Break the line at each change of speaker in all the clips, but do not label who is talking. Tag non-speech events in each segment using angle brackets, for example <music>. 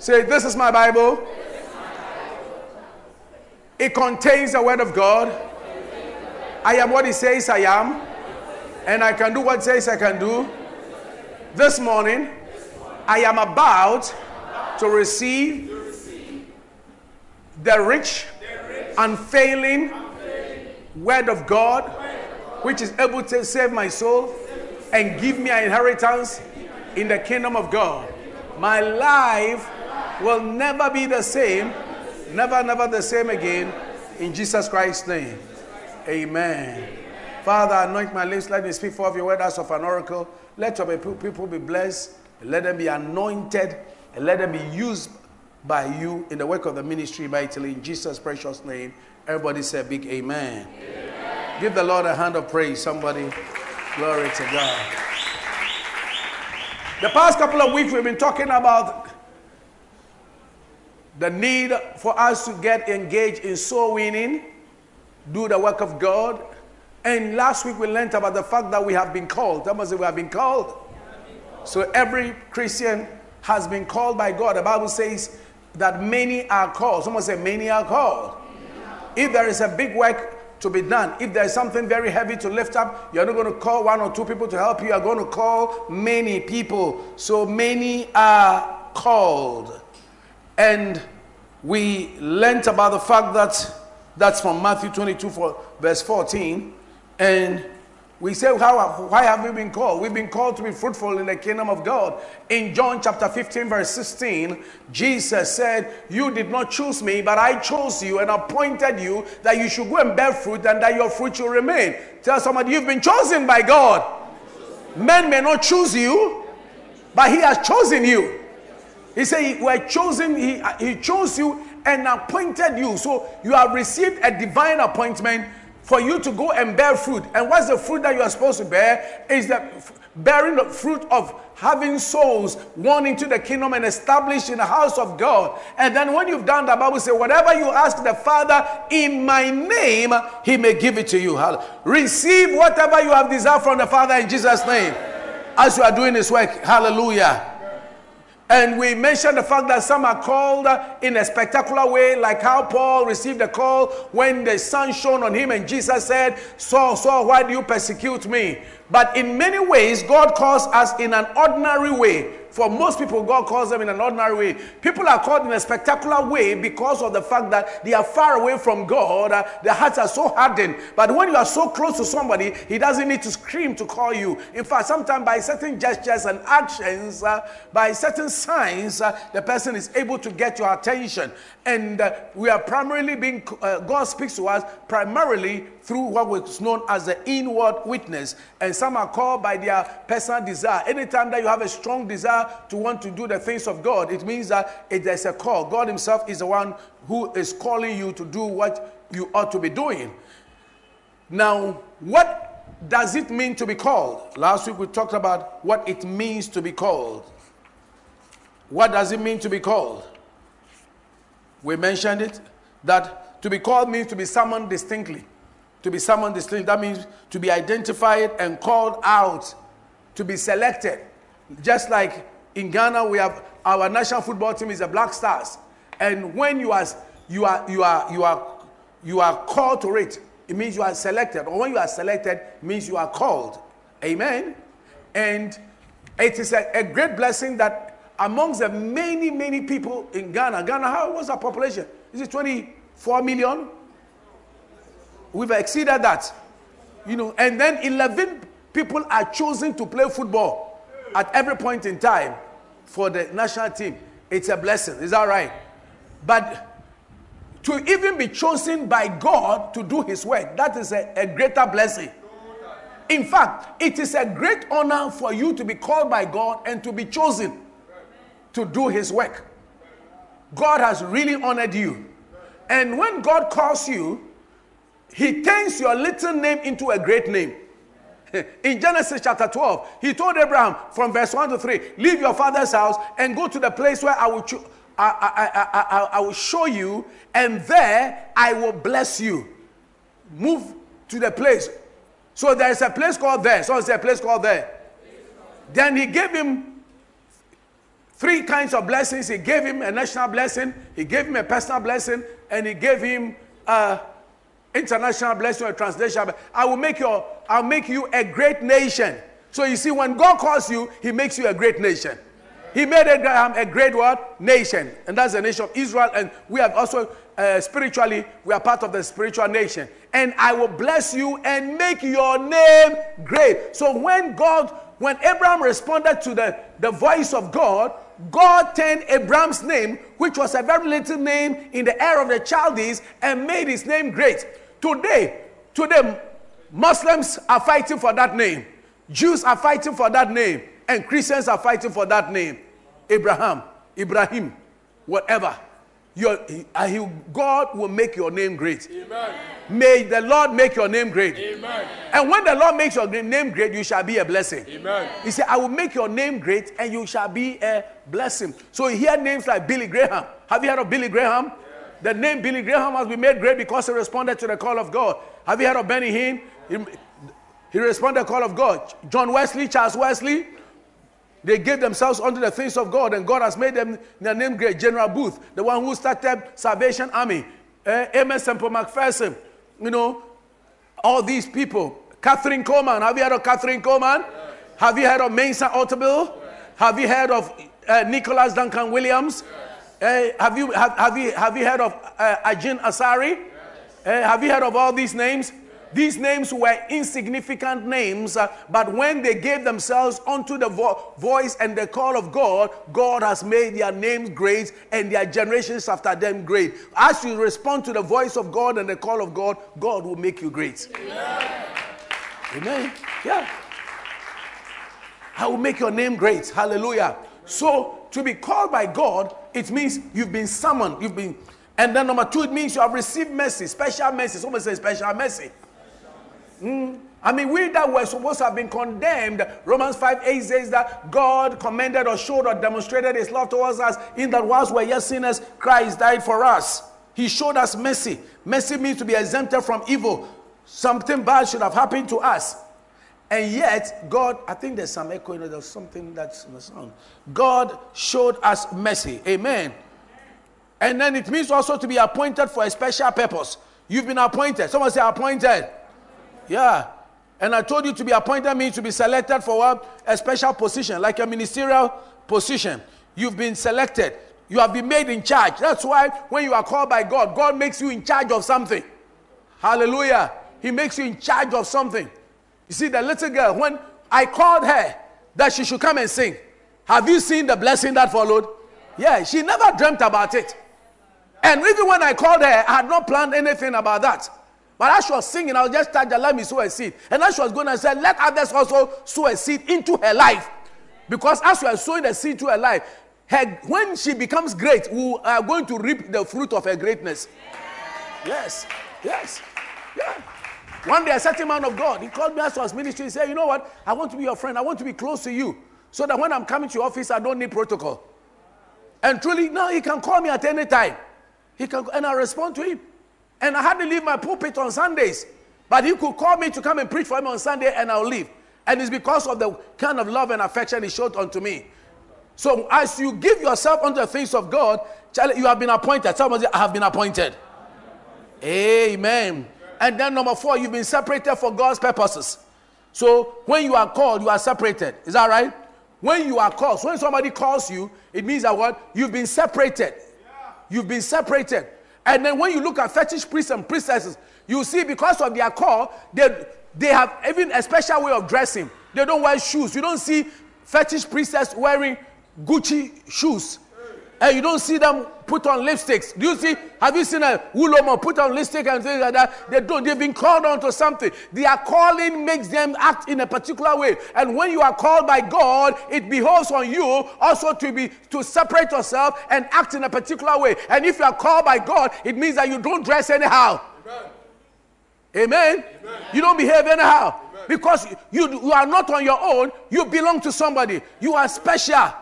Say, This is my Bible. It contains the Word of God. I am what He says I am. And I can do what He says I can do. This morning, I am about to receive the rich, unfailing Word of God, which is able to save my soul and give me an inheritance in the kingdom of God. My life will never be the same, never, never the same again. In Jesus Christ's name. Amen. Father, anoint my lips. Let me speak forth your word as of an oracle. Let your people be blessed. Let them be anointed. And let them be used by you in the work of the ministry mightily. In Jesus' precious name. Everybody say big amen. amen. Give the Lord a hand of praise. Somebody. Glory to God. The past couple of weeks we've been talking about the need for us to get engaged in soul winning, do the work of God. And last week we learned about the fact that we have been called. That say we have been called. So every Christian has been called by God. The Bible says that many are called. Someone say many are called. If there is a big work to be done. If there's something very heavy to lift up, you're not going to call one or two people to help you. You're going to call many people. So many are called. And we learnt about the fact that that's from Matthew 22, for, verse 14. And we say, How, why have we been called? We've been called to be fruitful in the kingdom of God. In John chapter 15, verse 16, Jesus said, You did not choose me, but I chose you and appointed you that you should go and bear fruit and that your fruit should remain. Tell somebody, You've been chosen by God. Men may not choose you, but He has chosen you. He said, He were chosen, He, he chose you and appointed you. So you have received a divine appointment for you to go and bear fruit. And what's the fruit that you are supposed to bear? Is the bearing the fruit of having souls won into the kingdom and established in the house of God. And then when you've done that, Bible says, whatever you ask the Father in my name, he may give it to you. Receive whatever you have desired from the Father in Jesus' name. As you are doing this work. Hallelujah. And we mentioned the fact that some are called uh, in a spectacular way, like how Paul received a call when the sun shone on him and Jesus said, Saul, Saul, why do you persecute me? But in many ways, God calls us in an ordinary way for most people, God calls them in an ordinary way. People are called in a spectacular way because of the fact that they are far away from God. Uh, their hearts are so hardened. But when you are so close to somebody, He doesn't need to scream to call you. In fact, sometimes by certain gestures and actions, uh, by certain signs, uh, the person is able to get your attention. And uh, we are primarily being, uh, God speaks to us primarily through what was known as the inward witness. And some are called by their personal desire. Anytime that you have a strong desire to want to do the things of God, it means that it, there's a call. God Himself is the one who is calling you to do what you ought to be doing. Now, what does it mean to be called? Last week we talked about what it means to be called. What does it mean to be called? We mentioned it that to be called means to be summoned distinctly. To be summoned distinctly, that means to be identified and called out, to be selected. Just like in Ghana, we have our national football team is the Black Stars. And when you are you are you are you are you are called to it, it means you are selected. Or when you are selected, it means you are called. Amen. And it is a, a great blessing that amongst the many, many people in Ghana, Ghana, how was our population? Is it 24 million? We've exceeded that. You know, and then 11 people are chosen to play football at every point in time for the national team. It's a blessing. Is that right? But to even be chosen by God to do his work, that is a, a greater blessing. In fact, it is a great honor for you to be called by God and to be chosen to do his work. God has really honored you. And when God calls you, he turns your little name into a great name. <laughs> In Genesis chapter 12, he told Abraham from verse 1 to 3 Leave your father's house and go to the place where I will, cho- I, I, I, I, will show you, and there I will bless you. Move to the place. So there's a place called there. So there's a place called there. Then he gave him three kinds of blessings. He gave him a national blessing, he gave him a personal blessing, and he gave him a international blessing or translation. I will make you, I'll make you a great nation. So you see, when God calls you, He makes you a great nation. He made Abraham a great what? Nation. And that's the nation of Israel. And we have also, uh, spiritually, we are part of the spiritual nation. And I will bless you and make your name great. So when God, when Abraham responded to the, the voice of God, God turned Abraham's name, which was a very little name in the Ur of the Chaldees, and made his name great. Today, today, Muslims are fighting for that name. Jews are fighting for that name. And Christians are fighting for that name. Abraham, Ibrahim, whatever. Your, uh, God will make your name great. Amen. May the Lord make your name great. Amen. And when the Lord makes your name great, you shall be a blessing. Amen. He said, I will make your name great and you shall be a blessing. So you hear names like Billy Graham. Have you heard of Billy Graham? The name Billy Graham has been made great because he responded to the call of God. Have you heard of Benny Hinn? He, he responded to the call of God. John Wesley, Charles Wesley, they gave themselves unto the things of God, and God has made them their name great. General Booth, the one who started Salvation Army, uh, Aimee Semple McPherson, you know, all these people. Kathryn Kuhlman, have you heard of Kathryn Kuhlman? Yes. Have you heard of Mensa Otabil? Yes. Have you heard of uh, Nicholas Duncan Williams? Yes. Uh, have, you, have, have, you, have you heard of uh, Agyin Asare? Uh, have you heard of all these names? These names were insignificant names, uh, but when they gave themselves unto the vo- voice and the call of God, God has made their names great and their generations after them great. As you respond to the voice of God and the call of God, God will make you great. Amen. Amen. Yeah. I will make your name great. Hallelujah. So, to be called by God, it means you've been summoned. You've been, and then number two, it means you have received mercy, special mercy. Someone say special mercy. Mm. I mean, we that were supposed to have been condemned, Romans 5 8 says that God commended or showed or demonstrated his love towards us in that whilst we're yet sinners, Christ died for us. He showed us mercy. Mercy means to be exempted from evil. Something bad should have happened to us. And yet, God, I think there's some echo, you know, there's something that's in the sound. God showed us mercy. Amen. And then it means also to be appointed for a special purpose. You've been appointed. Someone say appointed. Yeah. And I told you to be appointed means to be selected for what? A special position, like a ministerial position. You've been selected. You have been made in charge. That's why when you are called by God, God makes you in charge of something. Hallelujah. He makes you in charge of something. You see, the little girl, when I called her that she should come and sing, have you seen the blessing that followed? Yeah, she never dreamt about it. And even when I called her, I had not planned anything about that. But as she was singing, I was just touched, let me sow a seed. And as she was going to say, let others also sow a seed into her life. Because as we are sowing a seed to her life, her, when she becomes great, we are going to reap the fruit of her greatness. Yes, yes, yeah. One day, a certain man of God, he called me as to his ministry. He said, You know what? I want to be your friend. I want to be close to you. So that when I'm coming to your office, I don't need protocol. And truly, now he can call me at any time. He can, and I respond to him. And I had to leave my pulpit on Sundays. But he could call me to come and preach for him on Sunday and I'll leave. And it's because of the kind of love and affection he showed unto me. So as you give yourself unto the things of God, you have been appointed. Somebody, I have been appointed. Amen. And then number four, you've been separated for God's purposes. So when you are called, you are separated. Is that right? When you are called, so when somebody calls you, it means that what? You've been separated. You've been separated. And then when you look at fetish priests and priestesses, you see because of their call, they, they have even a special way of dressing. They don't wear shoes. You don't see fetish priestess wearing Gucci shoes and you don't see them put on lipsticks. Do you see? Have you seen a Wulomo put on lipstick and things like that? They don't. They've been called on to something. Their calling makes them act in a particular way. And when you are called by God, it behoves on you also to be to separate yourself and act in a particular way. And if you are called by God, it means that you don't dress anyhow. Amen. Amen. Amen. You don't behave anyhow. Amen. Because you, you are not on your own, you belong to somebody. You are special.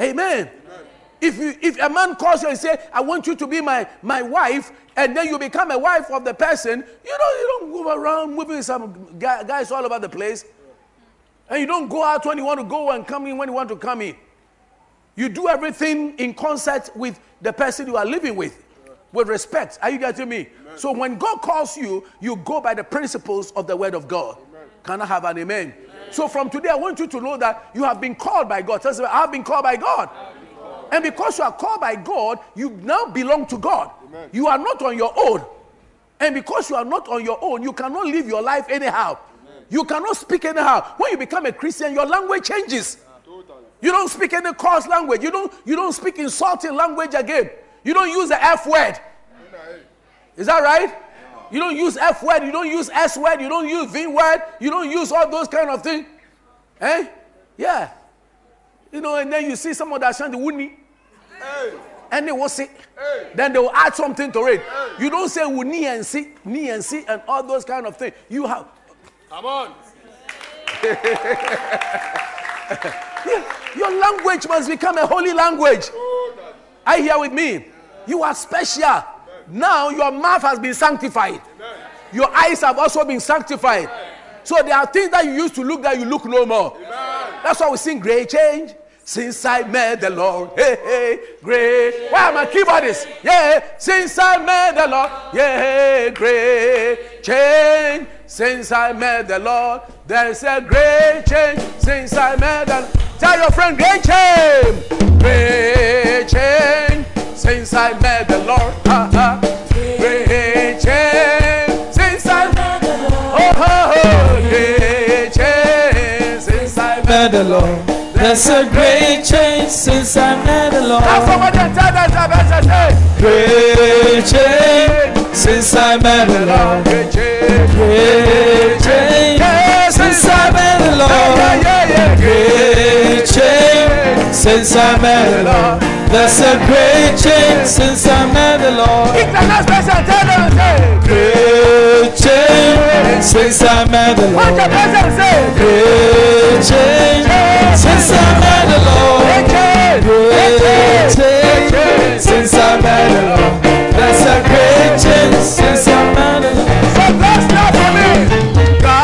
Amen. If, you, if a man calls you and say, I want you to be my, my wife, and then you become a wife of the person, you know, you don't move around moving some guys all over the place. And you don't go out when you want to go and come in when you want to come in. You do everything in concert with the person you are living with, with respect. Are you getting me? Amen. So when God calls you, you go by the principles of the word of God. Amen. Can I have an amen? amen? So from today, I want you to know that you have been called by God. Tell I have been called by God. And because you are called by God, you now belong to God. You are not on your own. And because you are not on your own, you cannot live your life anyhow. You cannot speak anyhow. When you become a Christian, your language changes. You don't speak any coarse language. You don't, you don't speak insulting language again. You don't use the F word. Is that right? You don't use F word. You don't use S word. You don't use V word. You don't use all those kind of things. Eh? Yeah. You know, and then you see someone that's trying to woonie. Hey. And they will say, then they will add something to it. You don't say we knee and see, knee and see, and all those kind of things. You have.
Come on. <laughs>
Your language must become a holy language. Are you here with me? You are special. Now your mouth has been sanctified. Your eyes have also been sanctified. So there are things that you used to look that you look no more. That's why we sing great change. Since I met the Lord, hey, hey, great. Why am I keyboardist? Yeah, since I met the Lord, yeah, great change. Since I met the Lord, there's a great change. Since I met the Tell your friend, great change. Great change. Since I met the Lord. Uh,
There's a great change since I met the Lord.
Now somebody tell that
Great change since I met the Lord. Great change. Great change since I met the Lord. Great change since I met the Lord. There's a great change since I met the Lord. Great change since I met the Lord. Great change since I met the Lord. Great change since I met the Lord. There's a great change since I met the Lord.
So bless that for me. God's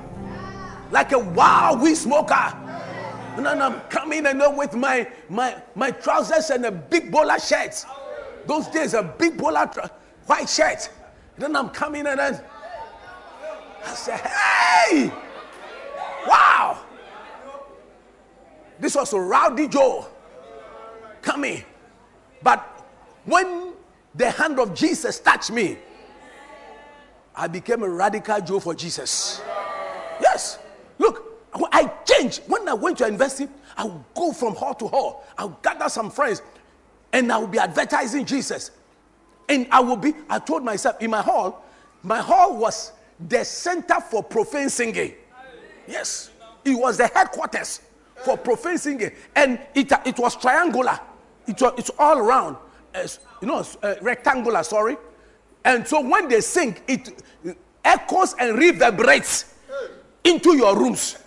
like a wild weed smoker. And then I'm coming and with my, my, my trousers and a big bowler shirt. Those days, a big bowler white shirt. And then I'm coming and then I said, hey, wow. This was a rowdy Joe coming. But when the hand of Jesus touched me, I became a radical Joe for Jesus. Yes. I changed. When I went to university, I would go from hall to hall. I would gather some friends and I would be advertising Jesus. And I would be, I told myself, in my hall, my hall was the center for profane singing. Yes. It was the headquarters for profane singing. And it, it was triangular. It's, it's all around, uh, you know, uh, rectangular, sorry. And so when they sing, it echoes and reverberates into your rooms.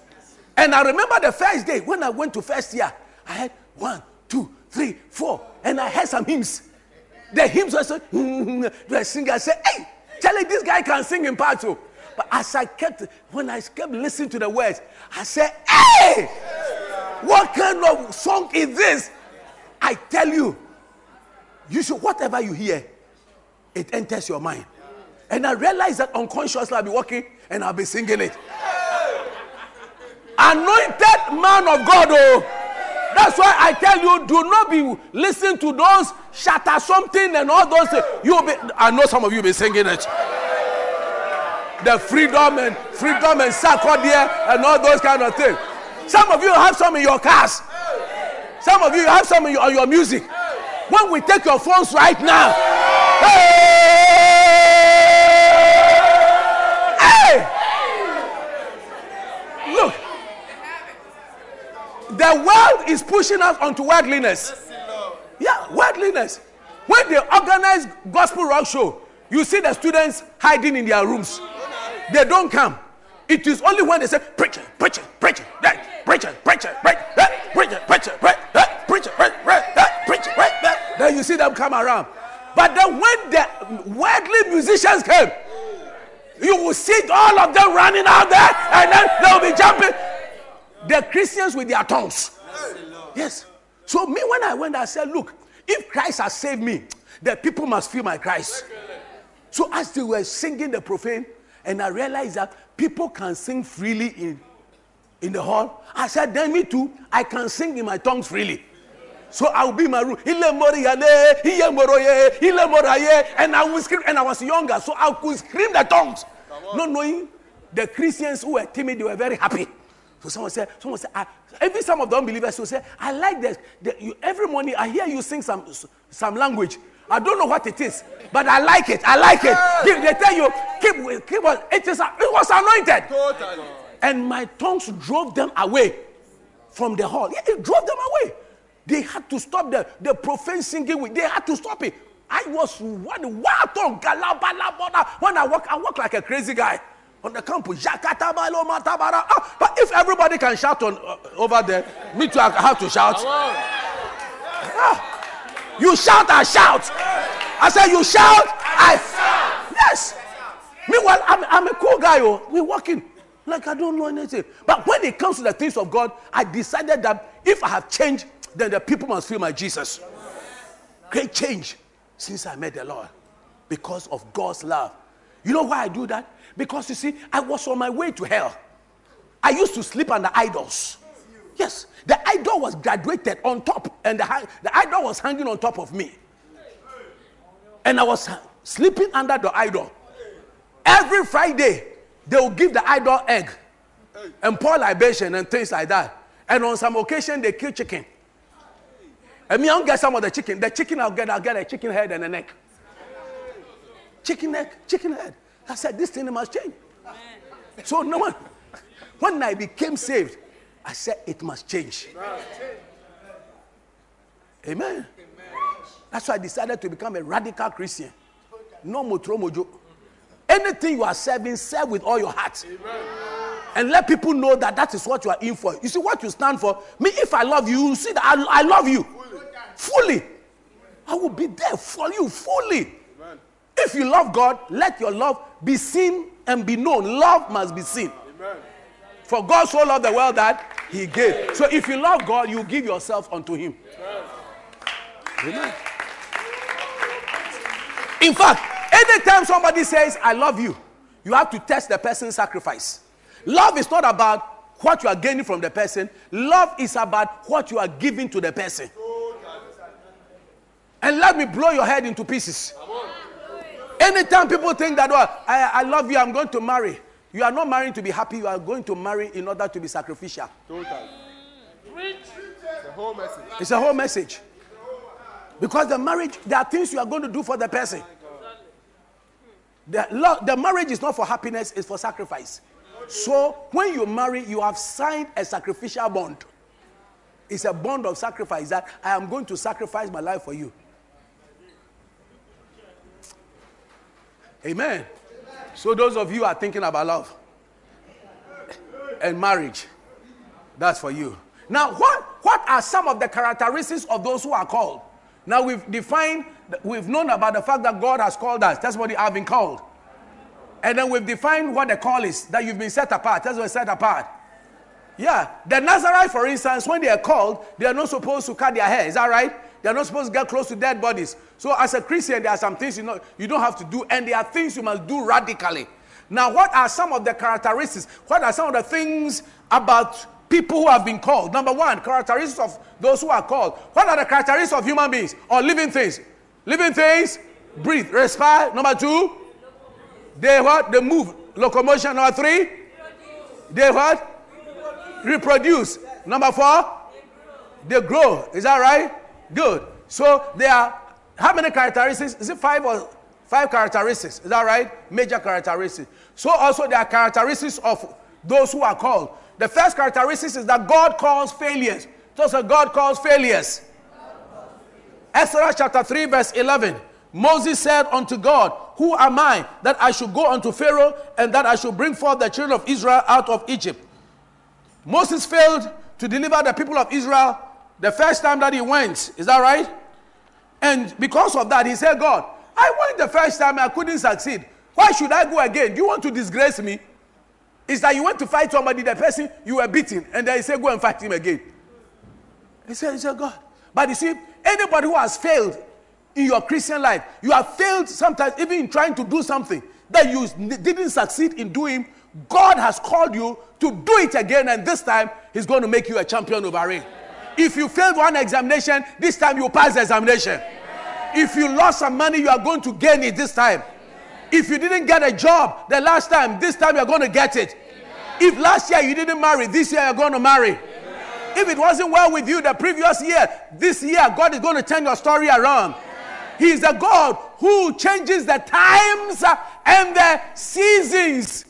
And I remember the first day when I went to first year, I had one, two, three, four, and I had some hymns. The hymns were so, <laughs> the singer said, hey, Charlie, this guy can sing in part two. But as I kept, when I kept listening to the words, I said, hey, what kind of song is this? I tell you, you should, whatever you hear, it enters your mind. And I realize that unconsciously I'll be walking and I'll be singing it. Anointed man of God, oh, That's why I tell you, do not be listening to those shatter something and all those. You'll be. I know some of you be singing it. The freedom and freedom and there and all those kind of things. Some of you have some in your cars. Some of you have some in your, on your music. When we take your phones right now, hey, the world is pushing us onto worldliness. Yeah, worldliness. When they organize gospel rock show, you see the students hiding in their rooms. They don't come. It is only when they say preacher, preacher, preacher, that preacher, preacher, preacher, that preacher, preacher, preacher, preacher, preacher, preacher, preacher. Then you see them come around. But then when the worldly musicians came, you will see all of them running out there, and then they'll be jumping. The Christians with their tongues. Yes. So me, when I went, I said, look, if Christ has saved me, the people must feel my Christ. So as they were singing the profane, and I realized that people can sing freely in, in the hall. I said, then me too, I can sing in my tongues freely. So I'll be in my room. And I will scream. And I was younger, so I could scream the tongues. Not knowing the Christians who were timid, they were very happy. So someone said, someone said, I, every some of the unbelievers will say, I like this. The, you, every morning I hear you sing some some language. I don't know what it is, but I like it. I like it. Keep, they tell you, keep, keep it is. It was anointed. Totally. And my tongues drove them away from the hall. Yeah, it drove them away. They had to stop the, the profane singing. They had to stop it. I was what wild tongue, When I walk, I walk like a crazy guy on the campus. Ah, but if everybody can shout on uh, over there, me too, I have to shout. Ah. You shout, I shout. I said, You shout, I. Yes. Meanwhile, I'm, I'm a cool guy. Oh. We're walking like I don't know anything. But when it comes to the things of God, I decided that if I have changed, then the people must feel my Jesus. Great change since I met the Lord because of God's love. You know why I do that? Because you see, I was on my way to hell. I used to sleep under idols. Yes, the idol was graduated on top, and the, the idol was hanging on top of me. And I was sleeping under the idol. Every Friday, they will give the idol egg and pour libation and things like that. And on some occasion, they kill chicken. And me, I'll get some of the chicken. The chicken I'll get, I'll get a chicken head and a neck. Chicken neck, chicken head. I said, this thing must change. So no one, when I became saved, I said it must change. Amen. That's why I decided to become a radical Christian. No mojo. Anything you are serving, serve with all your heart. And let people know that that is what you are in for. You see what you stand for. Me, if I love you, you see that I, I love you fully. I will be there for you fully. If you love God, let your love be seen and be known. Love must be seen. For God so loved the world that he gave. So if you love God, you give yourself unto him. Amen. In fact, anytime somebody says, I love you, you have to test the person's sacrifice. Love is not about what you are gaining from the person, love is about what you are giving to the person. And let me blow your head into pieces. Anytime people think that, well, I, I love you, I'm going to marry. You are not marrying to be happy, you are going to marry in order to be sacrificial. Total. It's a whole message. It's a whole message. Because the marriage, there are things you are going to do for the person. The, love, the marriage is not for happiness, it's for sacrifice. So when you marry, you have signed a sacrificial bond. It's a bond of sacrifice that I am going to sacrifice my life for you. Amen. So those of you are thinking about love and marriage, that's for you. Now, what, what are some of the characteristics of those who are called? Now we've defined, we've known about the fact that God has called us. That's what I've been called. And then we've defined what the call is, that you've been set apart. That's what set apart. Yeah. The Nazarite, for instance, when they are called, they are not supposed to cut their hair. Is that right? They're not supposed to get close to dead bodies. So, as a Christian, there are some things you know you don't have to do, and there are things you must do radically. Now, what are some of the characteristics? What are some of the things about people who have been called. Number one, characteristics of those who are called. What are the characteristics of human beings or living things? Living things, breathe, respire. Number two, they what? They move. Locomotion. Number three, they what? Reproduce. Number four, they grow. Is that right? Good. So there are how many characteristics? Is it five or five characteristics? Is that right? Major characteristics. So also there are characteristics of those who are called. The first characteristic is that God calls failures. So God calls failures. Exodus chapter 3, verse 11. Moses said unto God, Who am I that I should go unto Pharaoh and that I should bring forth the children of Israel out of Egypt? Moses failed to deliver the people of Israel the first time that he went. Is that right? And because of that, he said, God, I went the first time, I couldn't succeed. Why should I go again? Do you want to disgrace me? It's that you went to fight somebody, the person you were beating, and then he said, Go and fight him again. He said, he said, God. But you see, anybody who has failed in your Christian life, you have failed sometimes even in trying to do something that you didn't succeed in doing. God has called you to do it again, and this time He's going to make you a champion over it. If you failed one examination, this time you pass the examination. If you lost some money, you are going to gain it this time. If you didn't get a job the last time, this time you're going to get it. If last year you didn't marry, this year you're going to marry. If it wasn't well with you the previous year, this year God is going to turn your story around. He is a God who changes the times and the seasons.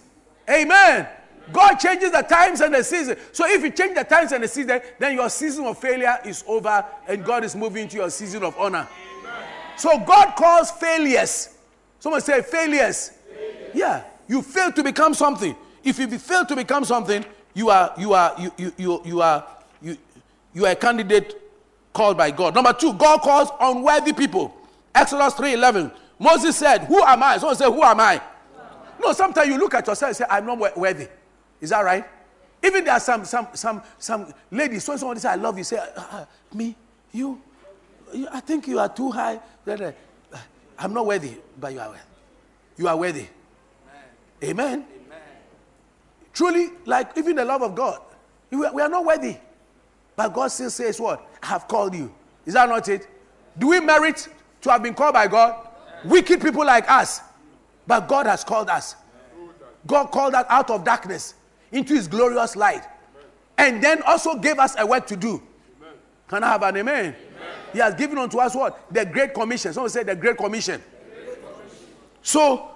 Amen. God changes the times and the seasons. So if you change the times and the season, then your season of failure is over and God is moving to your season of honor. So God calls failures Someone say failures. failures. Yeah, you fail to become something. If you fail to become something, you are you are you you you, you are you you are a candidate called by God. Number two, God calls unworthy people. Exodus 3:11. Moses said, Who am I? Someone say, Who am I? No, sometimes you look at yourself and say, I'm not worthy. Is that right? Even there are some some some some ladies, when somebody says, I love you, say, uh, uh, me, you, you, I think you are too high. I'm not worthy, but you are worthy. You are worthy. Amen. Amen. Amen. Truly, like even the love of God, we are not worthy. But God still says, What? I have called you. Is that not it? Do we merit to have been called by God? Wicked people like us. But God has called us. God called us out of darkness into his glorious light. And then also gave us a work to do. Can I have an amen? He has given unto us what? The Great Commission. Someone say the Great Commission. Great Commission. So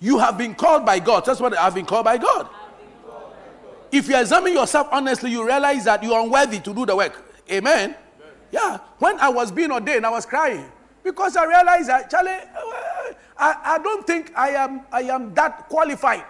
you have been called by God. That's what I've been called by God. If you examine yourself honestly, you realize that you are unworthy to do the work. Amen. Amen. Yeah. When I was being ordained, I was crying because I realized that, Charlie, I, I don't think I am, I am that qualified.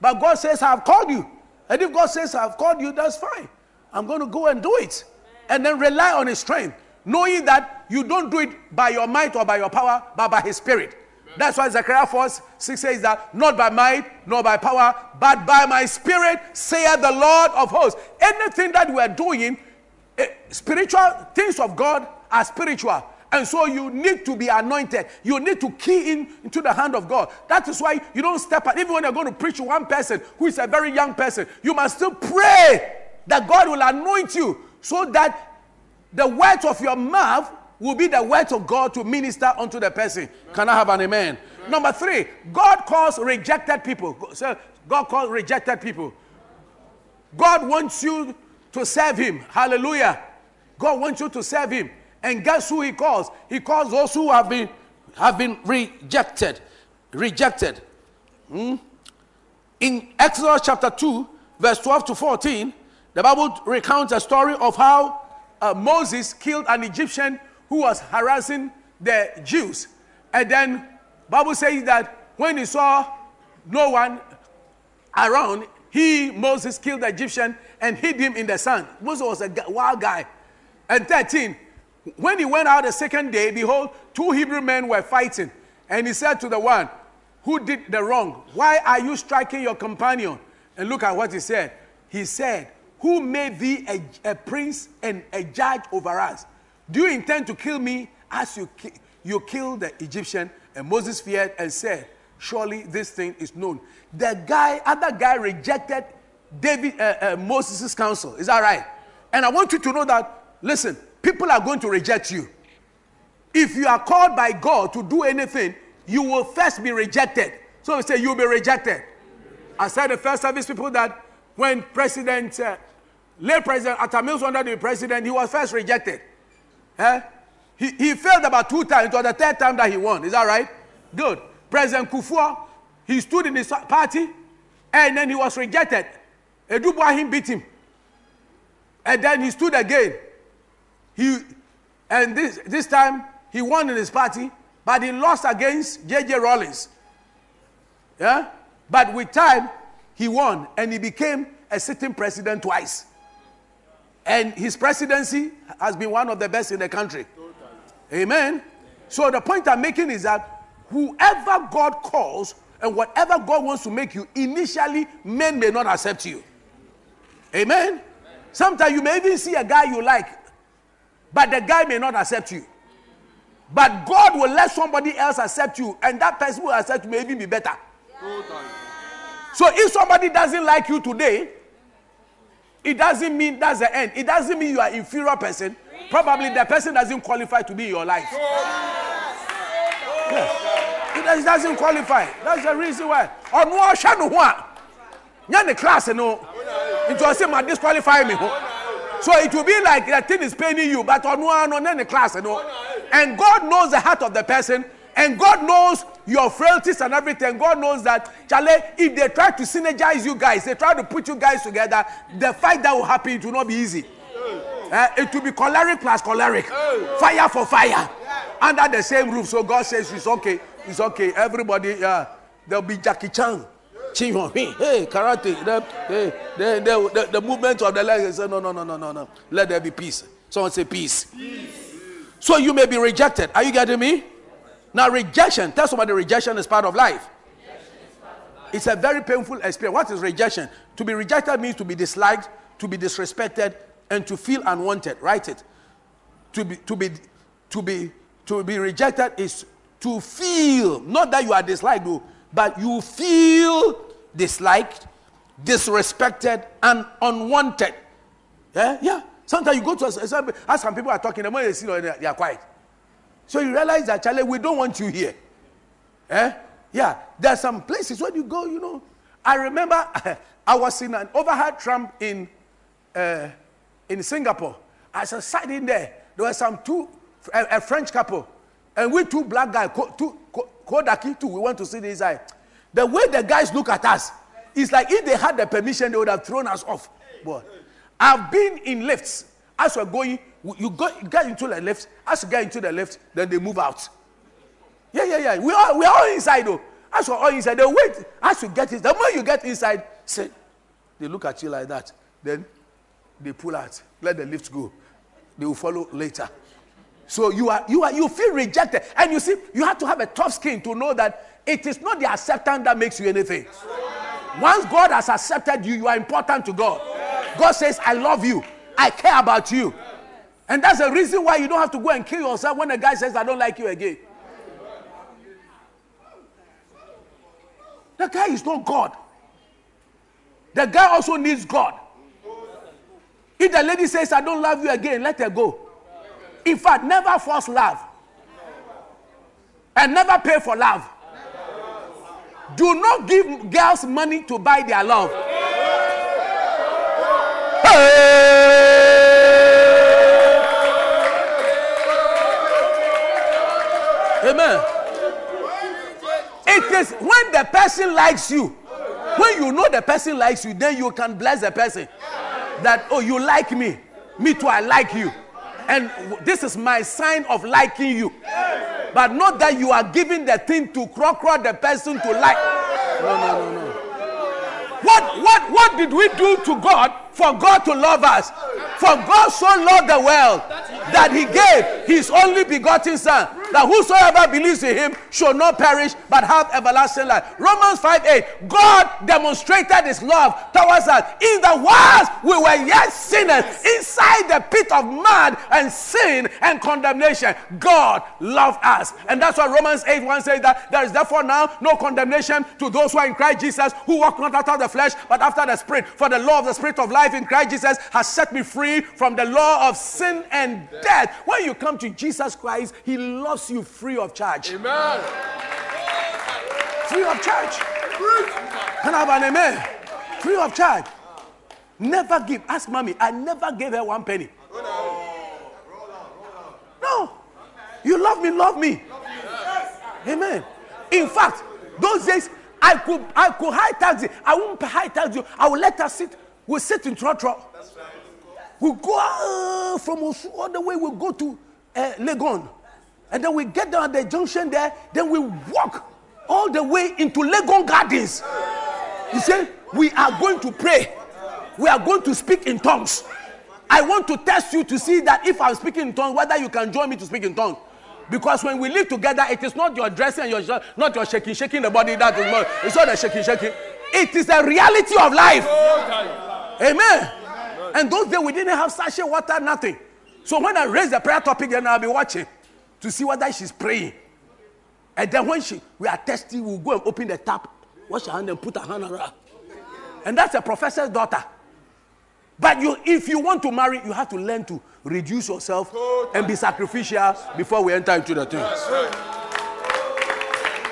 But God says, I have called you. And if God says, I have called you, that's fine. I'm going to go and do it. And then rely on His strength knowing that you don't do it by your might or by your power, but by his spirit. That's why Zechariah 4 6 says that not by might nor by power, but by my spirit, saith the Lord of hosts. Anything that we are doing, eh, spiritual things of God are spiritual. And so you need to be anointed. You need to key in into the hand of God. That is why you don't step out. Even when you're going to preach to one person who is a very young person, you must still pray that God will anoint you so that the words of your mouth will be the words of God to minister unto the person. Can I have an amen? amen. Number three, God calls rejected people. So God calls rejected people. God wants you to serve Him. Hallelujah. God wants you to serve Him. And guess who He calls? He calls those who have been have been rejected. Rejected. Hmm? In Exodus chapter 2, verse 12 to 14, the Bible recounts a story of how uh, Moses killed an Egyptian who was harassing the Jews. And then Bible says that when he saw no one around, he, Moses, killed the Egyptian and hid him in the sand. Moses was a wild guy. And 13, when he went out the second day, behold, two Hebrew men were fighting. And he said to the one who did the wrong, Why are you striking your companion? And look at what he said. He said, who made thee a, a, prince and a judge over us? Do you intend to kill me as you, ki- you killed the Egyptian? And Moses feared and said, Surely this thing is known. The guy, other guy rejected David, uh, uh, Moses' counsel. Is that right? And I want you to know that, listen, people are going to reject you. If you are called by God to do anything, you will first be rejected. So we say you'll be rejected. I said the first service people that when President, uh, late President Atta Mills wanted to be president, he was first rejected. Eh? He, he failed about two times. It was the third time that he won. Is that right? Good. President Kufuor, he stood in his party and then he was rejected. Adu Boahen beat him. And then he stood again. He, and this, this time he won in his party, but he lost against J.J. Rawlings. Yeah? But with time, he won and he became a sitting president twice. And his presidency has been one of the best in the country. Amen. So the point I'm making is that whoever God calls and whatever God wants to make you, initially men may not accept you. Amen. Sometimes you may even see a guy you like, but the guy may not accept you. But God will let somebody else accept you, and that person will accept you may even be better. So if somebody doesn't like you today, it doesn't mean that's the end. It doesn't mean you are inferior person. Probably the person doesn't qualify to be in your life. Yeah. It doesn't qualify. That's the reason why. Shanu one. Class, no. It was him disqualify me. So it will be like the thing is paining you, but on one on any class, you know. And God knows the heart of the person, and God knows your frailties and everything. God knows that, Charlie, if they try to synergize you guys, they try to put you guys together, the fight that will happen, it will not be easy. Uh, it will be choleric plus choleric. Fire for fire. Under the same roof. So God says it's okay. It's okay. Everybody, yeah. There'll be Jackie Chan. Chin Hey, karate. The, hey, the, the, the, the movement of the legs. Say, no, no, no, no, no, no. Let there be peace. Someone say peace. peace. So you may be rejected. Are you getting me? Now, rejection. Tell somebody rejection is part of life. It's a very painful experience. What is rejection? To be rejected means to be disliked, to be disrespected, and to feel unwanted. Write it. To be, to be, to be, to be rejected is to feel, not that you are disliked, though, but you feel disliked, disrespected, and unwanted. Yeah, yeah. Sometimes you go to a, as some people are talking, the more they see, they are quiet. So you realize that, Charlie, we don't want you here. Eh? Yeah, there are some places where you go, you know. I remember <laughs> I was in an overhead tram in, uh, in Singapore. As I sat in there, there were some two, a, a French couple, and we two black guys, two, Kodaki too, we want to see this guy. The way the guys look at us, it's like if they had the permission, they would have thrown us off. But I've been in lifts. As we're going, you, go, get into the lift. As you get into the lift, then they move out. Yeah, yeah, yeah. We are, we are all inside though. As we're all inside, they wait. As you get in, the moment you get inside, say, they look at you like that. Then they pull out. Let the lift go. They will follow later. So you are you are you feel rejected. And you see, you have to have a tough skin to know that it is not the acceptance that makes you anything. Once God has accepted you, you are important to God. God says, I love you. I care about you. And that's the reason why you don't have to go and kill yourself when a guy says, I don't like you again. The guy is not God. The guy also needs God. If the lady says, I don't love you again, let her go. In fact, never force love. And never pay for love. Do not give girls money to buy their love. Amen. It is when the person likes you, when you know the person likes you, then you can bless the person. That, oh, you like me. Me too, I like you. And this is my sign of liking you. But not that you are giving the thing to crow the person to like. No, no, no, no. What, what, what did we do to God for God to love us? For God so loved the world that he gave his only begotten son that whosoever believes in him shall not perish but have everlasting life. Romans 5 8. God demonstrated his love towards us in the whilst we were yet sinners inside the pit of mud and sin and condemnation. God loved us. And that's why Romans 8 1 says that there is therefore now no condemnation to those who are in Christ Jesus who walk not after the flesh but after the spirit. For the law of the spirit of life in Christ Jesus has set me free from the law of sin and death. When you come to Jesus Christ, he loves you free of charge.
Amen.
Free of charge. Can I have an amen? Free of charge. Never give. Ask mommy. I never gave her one penny. No. You love me, love me. Amen. In fact, those days I could I could high tax I won't high tax you. I will let her sit. We'll sit in Trotro. We'll go uh, from Osu all the way. We'll go to uh, Legon. And then we get down at the junction there. Then we walk all the way into Legon Gardens. You see, we are going to pray. We are going to speak in tongues. I want to test you to see that if I'm speaking in tongues, whether you can join me to speak in tongues. Because when we live together, it is not your dressing and your not your shaking, shaking the body that is more. It's not the shaking, shaking. It is the reality of life. Amen. And those days we didn't have sachet water, nothing. So when I raise the prayer topic, then I'll be watching to see whether she's praying. And then when she we are testing, we'll go and open the tap, wash her hand and put her hand around. And that's a professor's daughter. But you, if you want to marry, you have to learn to reduce yourself and be sacrificial before we enter into the thing.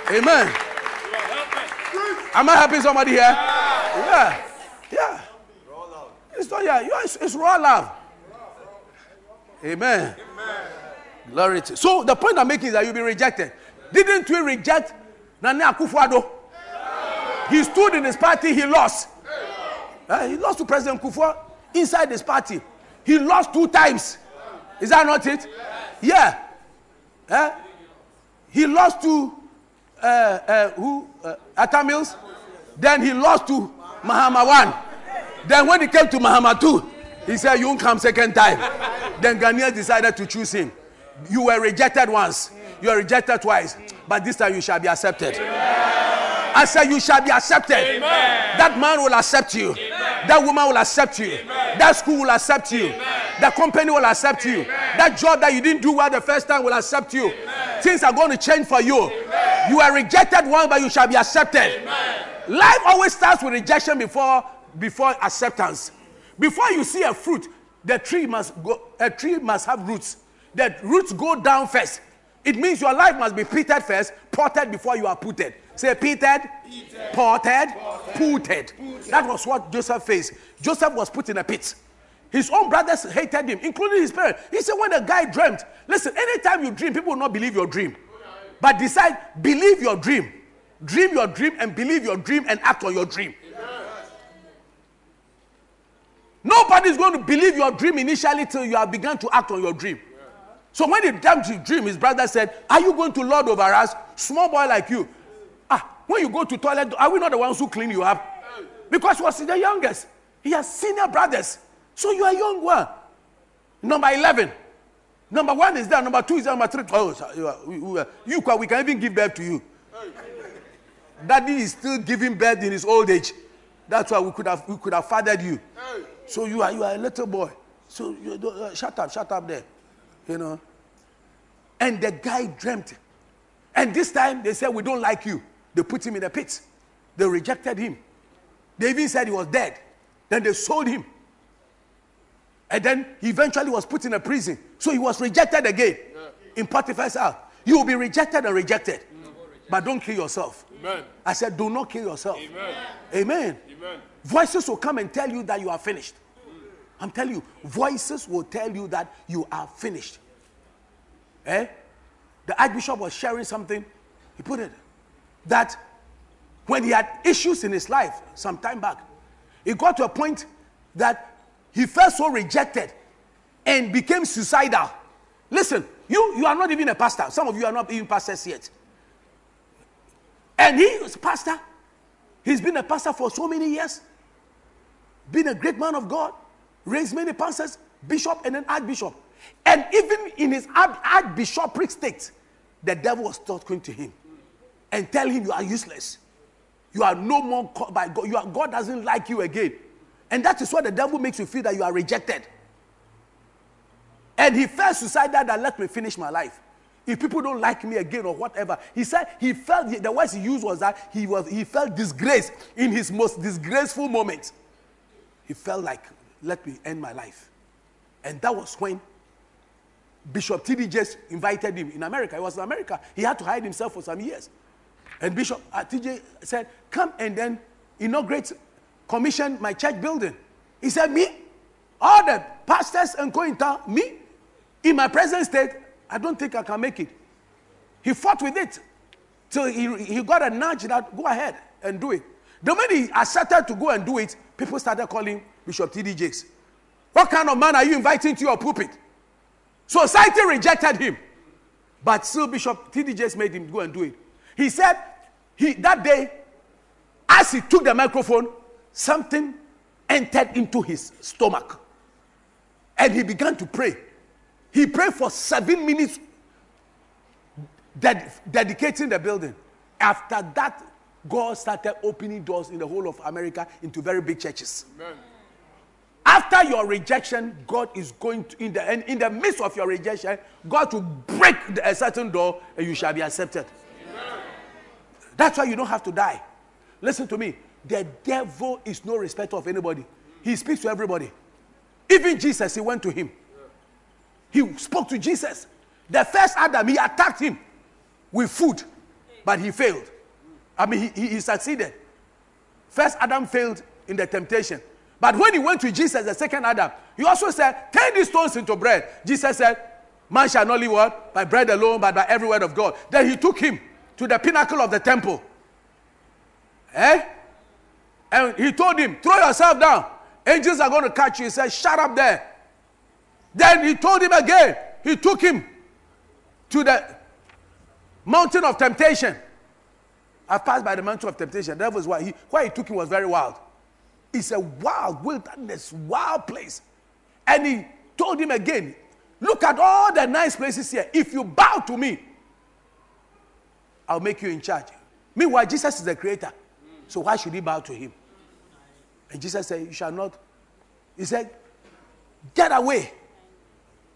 Amen. Am I helping somebody here? Yeah. Yeah. It's not yeah. It's, it's raw love. Amen. Glory to. So the point I'm making is that you'll be rejected. Didn't we reject Nana Akufo-Addo? He stood in his party, he lost. Uh, he lost to President Kufuor inside his party. He lost two times. Is that not it? Yeah. Uh, he lost to uh, uh, who? Uh, Atta Mills. Then he lost to Mahama 1. Then when he came to Mahama 2, he said, You won't come second time. then Ghanaians decided to choose him. You were rejected once, you were rejected twice, but this time you shall be accepted. I said, You shall be accepted.
Amen.
That man will accept you. That woman will accept you. That school will accept you. That company will accept you. That job that you didn't do well the first time will accept you. Things are going to change for you. You are rejected once, but you shall be accepted. Life always starts with rejection before, before acceptance. Before you see a fruit, the tree must go, a tree must have roots. The roots go down first. It means your life must be pitted first, potted before you are putted. Say pitted, potted, putted. That was what Joseph faced. Joseph was put in a pit. His own brothers hated him, including his parents. He said, when the guy dreamt, listen, anytime you dream, people will not believe your dream. But decide, believe your dream. Dream your dream and believe your dream and act on your dream. Nobody's going to believe your dream initially till you have begun to act on your dream. So when he came to dream, his brother said, Are you going to lord over us? Small boy like you. Ah, when you go to toilet, are we not the ones who clean you up? Because he was the youngest. He has senior brothers. So you are young one. Number 11. Number one is there. Number two is there. Number three. Oh, you, we, can- we can even give birth to you. Daddy is still giving birth in his old age. That's why we could have we could have fathered you. So you are you are a little boy. So you don't, uh, shut up, shut up there. You know. And the guy dreamt. And this time they said, We don't like you. They put him in a pit. They rejected him. They even said he was dead. Then they sold him. And then he eventually was put in a prison. So he was rejected again in Potiphar's house. You will be rejected and rejected. Mm. But don't kill yourself.
Amen.
I said, do not kill yourself.
Amen.
Amen.
Amen.
Voices will come and tell you that you are finished. I'm telling you, voices will tell you that you are finished. Eh? The Archbishop was sharing something. He put it that when he had issues in his life some time back, it got to a point that he felt so rejected and became suicidal. Listen, you, you are not even a pastor. Some of you are not even pastors yet. And he is pastor. He's been a pastor for so many years. Been a great man of God. Raised many pastors, bishop, and then archbishop. And even in his arch- archbishopric state, the devil was talking to him and tell him you are useless. You are no more by God. Are, God doesn't like you again. And that is what the devil makes you feel that you are rejected. And he felt suicidal that let me finish my life. If people don't like me again or whatever, he said he felt the words he used was that he was he felt disgrace in his most disgraceful moment. He felt like let me end my life, and that was when Bishop T.D. Invited him in America. He was in America. He had to hide himself for some years, and Bishop uh, T.J. said, "Come and then inaugurate, commission my church building." He said, "Me, all the pastors and going town, me, in my present state, I don't think I can make it. He fought with it till he, he got a nudge that go ahead and do it. The moment he accepted to go and do it, people started calling Bishop T.D. Jakes. What kind of man are you inviting to your pulpit? Society rejected him. But still, Bishop T.D. Jakes made him go and do it. He said, he, that day, as he took the microphone, something entered into his stomach. And he began to pray. He prayed for seven minutes, ded- dedicating the building. After that, God started opening doors in the whole of America into very big churches. Amen. After your rejection, God is going to, in the, and in the midst of your rejection, God will break a certain door and you shall be accepted. Amen. That's why you don't have to die. Listen to me. The devil is no respecter of anybody. He speaks to everybody. Even Jesus, he went to him. He spoke to Jesus. The first Adam, he attacked him with food, but he failed. I mean, he, he, succeeded. First Adam failed in the temptation. But when he went to Jesus, the second Adam, he also said, Turn these stones into bread. Jesus said, Man shall not live what? By bread alone, but by every word of God. Then he took him to the pinnacle of the temple. Eh? And he told him, Throw yourself down. Angels are going to catch you. He said, Shut up there. Then he told him again. He took him to the mountain of temptation. I passed by the mountain of temptation. That was why he, why he took him was very wild. It's a wild wilderness, wild place. And he told him again, look at all the nice places here. If you bow to me, I'll make you in charge. Meanwhile, Jesus is the creator. So why should he bow to him? And Jesus said, You shall not. He said, Get away.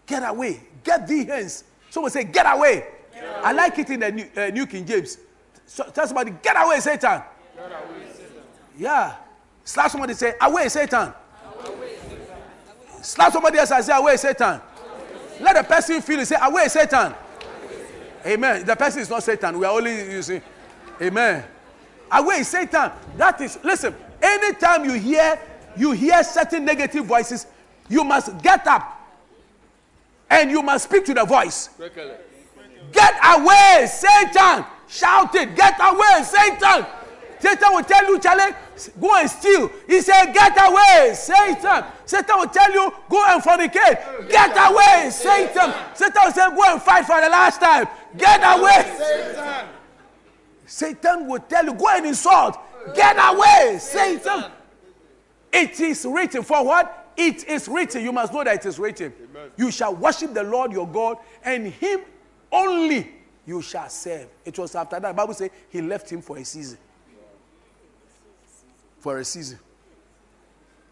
Get away. Get thee hence. Someone say, Get away. Get away. I like it in the New, uh, New King James. So, tell somebody, Get away, Satan. Get away, Satan. Yeah. Slap somebody, say, Away, Satan. Away, Satan. Slap somebody else and say, Away, Satan. Away, Let the person feel it. Say, Away, Satan. Away, Satan. Amen. The person is not Satan. We are only using. Amen. Away, Satan. That is, listen, anytime you hear you hear certain negative voices, you must get up and you must speak to the voice. Get away, Satan! Shout it, get away, Satan! Satan will tell you, Charlie, go and steal. He said, Get away, Satan. Satan will tell you, Go and fornicate. Get away, Satan. Satan will say, Go and fight for the last time. Get away. Satan. Satan will tell you, Go and insult. Get away, Satan. It is written for what? It is written. You must know that it is written. Amen. You shall worship the Lord your God, and him only you shall serve. It was after that. The Bible says he left him for a season. For a season.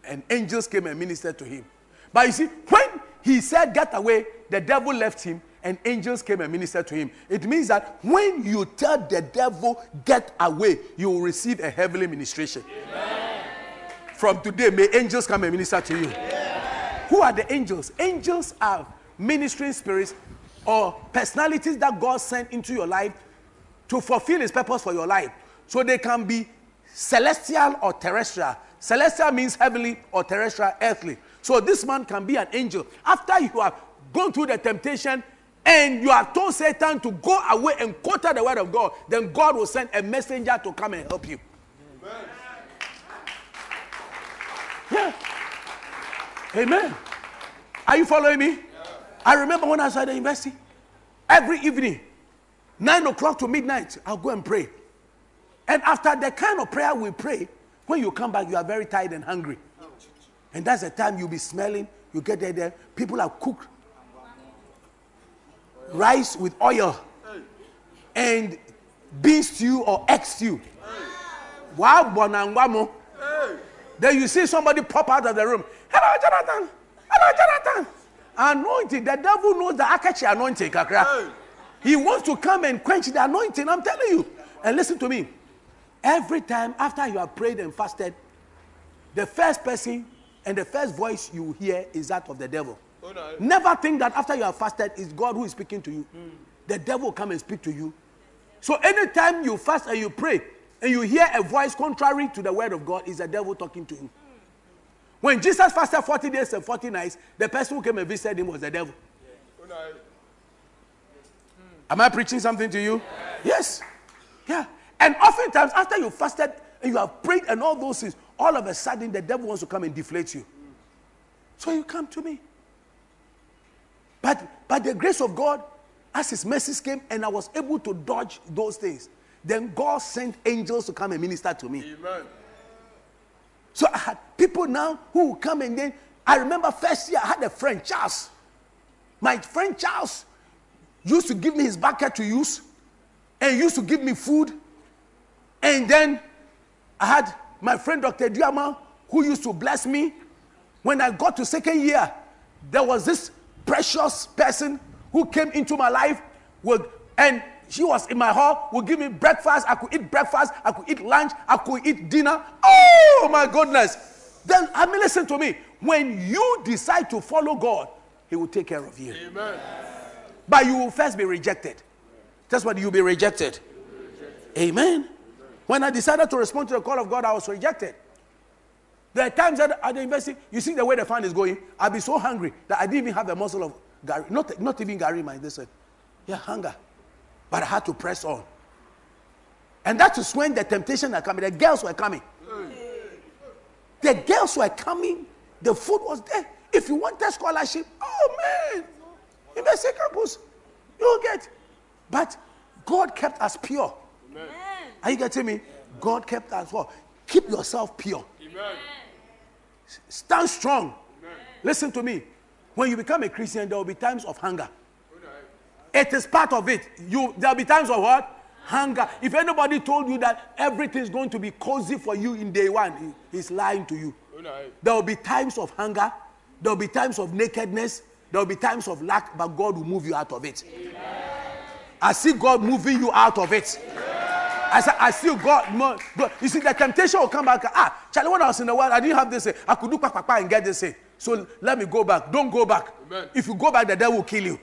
And angels came and ministered to him. But you see, when he said, Get away, the devil left him, and angels came and ministered to him. It means that when you tell the devil, Get away, you will receive a heavenly ministration. Amen. From today, may angels come and minister to you. Who are the angels? Angels are ministering spirits or personalities that God sent into your life to fulfill his purpose for your life. So they can be celestial or terrestrial. Celestial means heavenly or terrestrial, earthly. So this man can be an angel. After you have gone through the temptation and you have told Satan to go away and quote the word of God, then God will send a messenger to come and help you. Amen. Yeah. Amen. Are you following me? Yeah. I remember when I was at the university, every evening, nine o'clock to midnight, I'll go and pray. And after the kind of prayer we pray, when you come back, you are very tired and hungry. And that's the time you'll be smelling. You get there, there people have cooked rice with oil. and bean stew or egg stew. Wow. Then you see somebody pop out of the room. Hello, Jonathan. Hello, Jonathan. Anointing. The devil knows the Akachi anointing, kakra. He wants to come and quench the anointing. I'm telling you. And listen to me. Every time after you have prayed and fasted, the first person and the first voice you hear is that of the devil.
Oh, no.
Never think that after you have fasted, it's God who is speaking to you. The devil will come and speak to you. So anytime you fast and you pray and you hear a voice contrary to the word of God, is the devil talking to you. When Jesus fasted 40 days and 40 nights, the person who came and visited him was the devil.
Oh, no.
Am I preaching something to you? Yes. Yeah. And oftentimes, after you fasted and you have prayed and all those things, all of a sudden the devil wants to come and deflate you. So you come to me. But by the grace of God, as his mercies came and I was able to dodge those things, then God sent angels to come and minister to me.
Amen.
So I had people now who would come and then I remember first year I had a friend, Charles. My friend Charles used to give me his bucket to use and used to give me food. And then I had my friend Dr. Diama who used to bless me. When I got to second year, there was this precious person who came into my life with, and she was in my hall, would give me breakfast. I could eat breakfast, I could eat lunch, I could eat dinner. Oh my goodness. Then I mean, listen to me. When you decide to follow God, He will take care of you.
Amen.
But you will first be rejected. That's what you'll be rejected. Amen. When I decided to respond to the call of God, I was rejected. There are times that at the university, you see the way the fund is going. I'll be so hungry that I didn't even have the muscle of gari. Not, not even gari, my this. Yeah, hunger. But I had to press on. And that is when the temptation are coming. The girls were coming. The girls were coming. The food was there. If you want a scholarship, oh man, University campus, you'll get. But God kept us pure. Are you getting me? God kept us pure. Keep yourself pure.
Amen.
Stand strong. Listen to me. When you become a Christian, there will be times of hunger. It is part of it. You there'll be times of what? Hunger. If anybody told you that everything is going to be cozy for you in day one, he- he's lying to you. There will be times of hunger. There will be times of nakedness. There will be times of lack, but God will move you out of it. I see God moving you out of it. I said, I still got mo- God. You see, the temptation will come back. Ah, Charlie, when I was in the world, I didn't have this. I could do pa pa and get this. So let me go back. Don't go back.
Amen.
If you go back, the devil will kill you.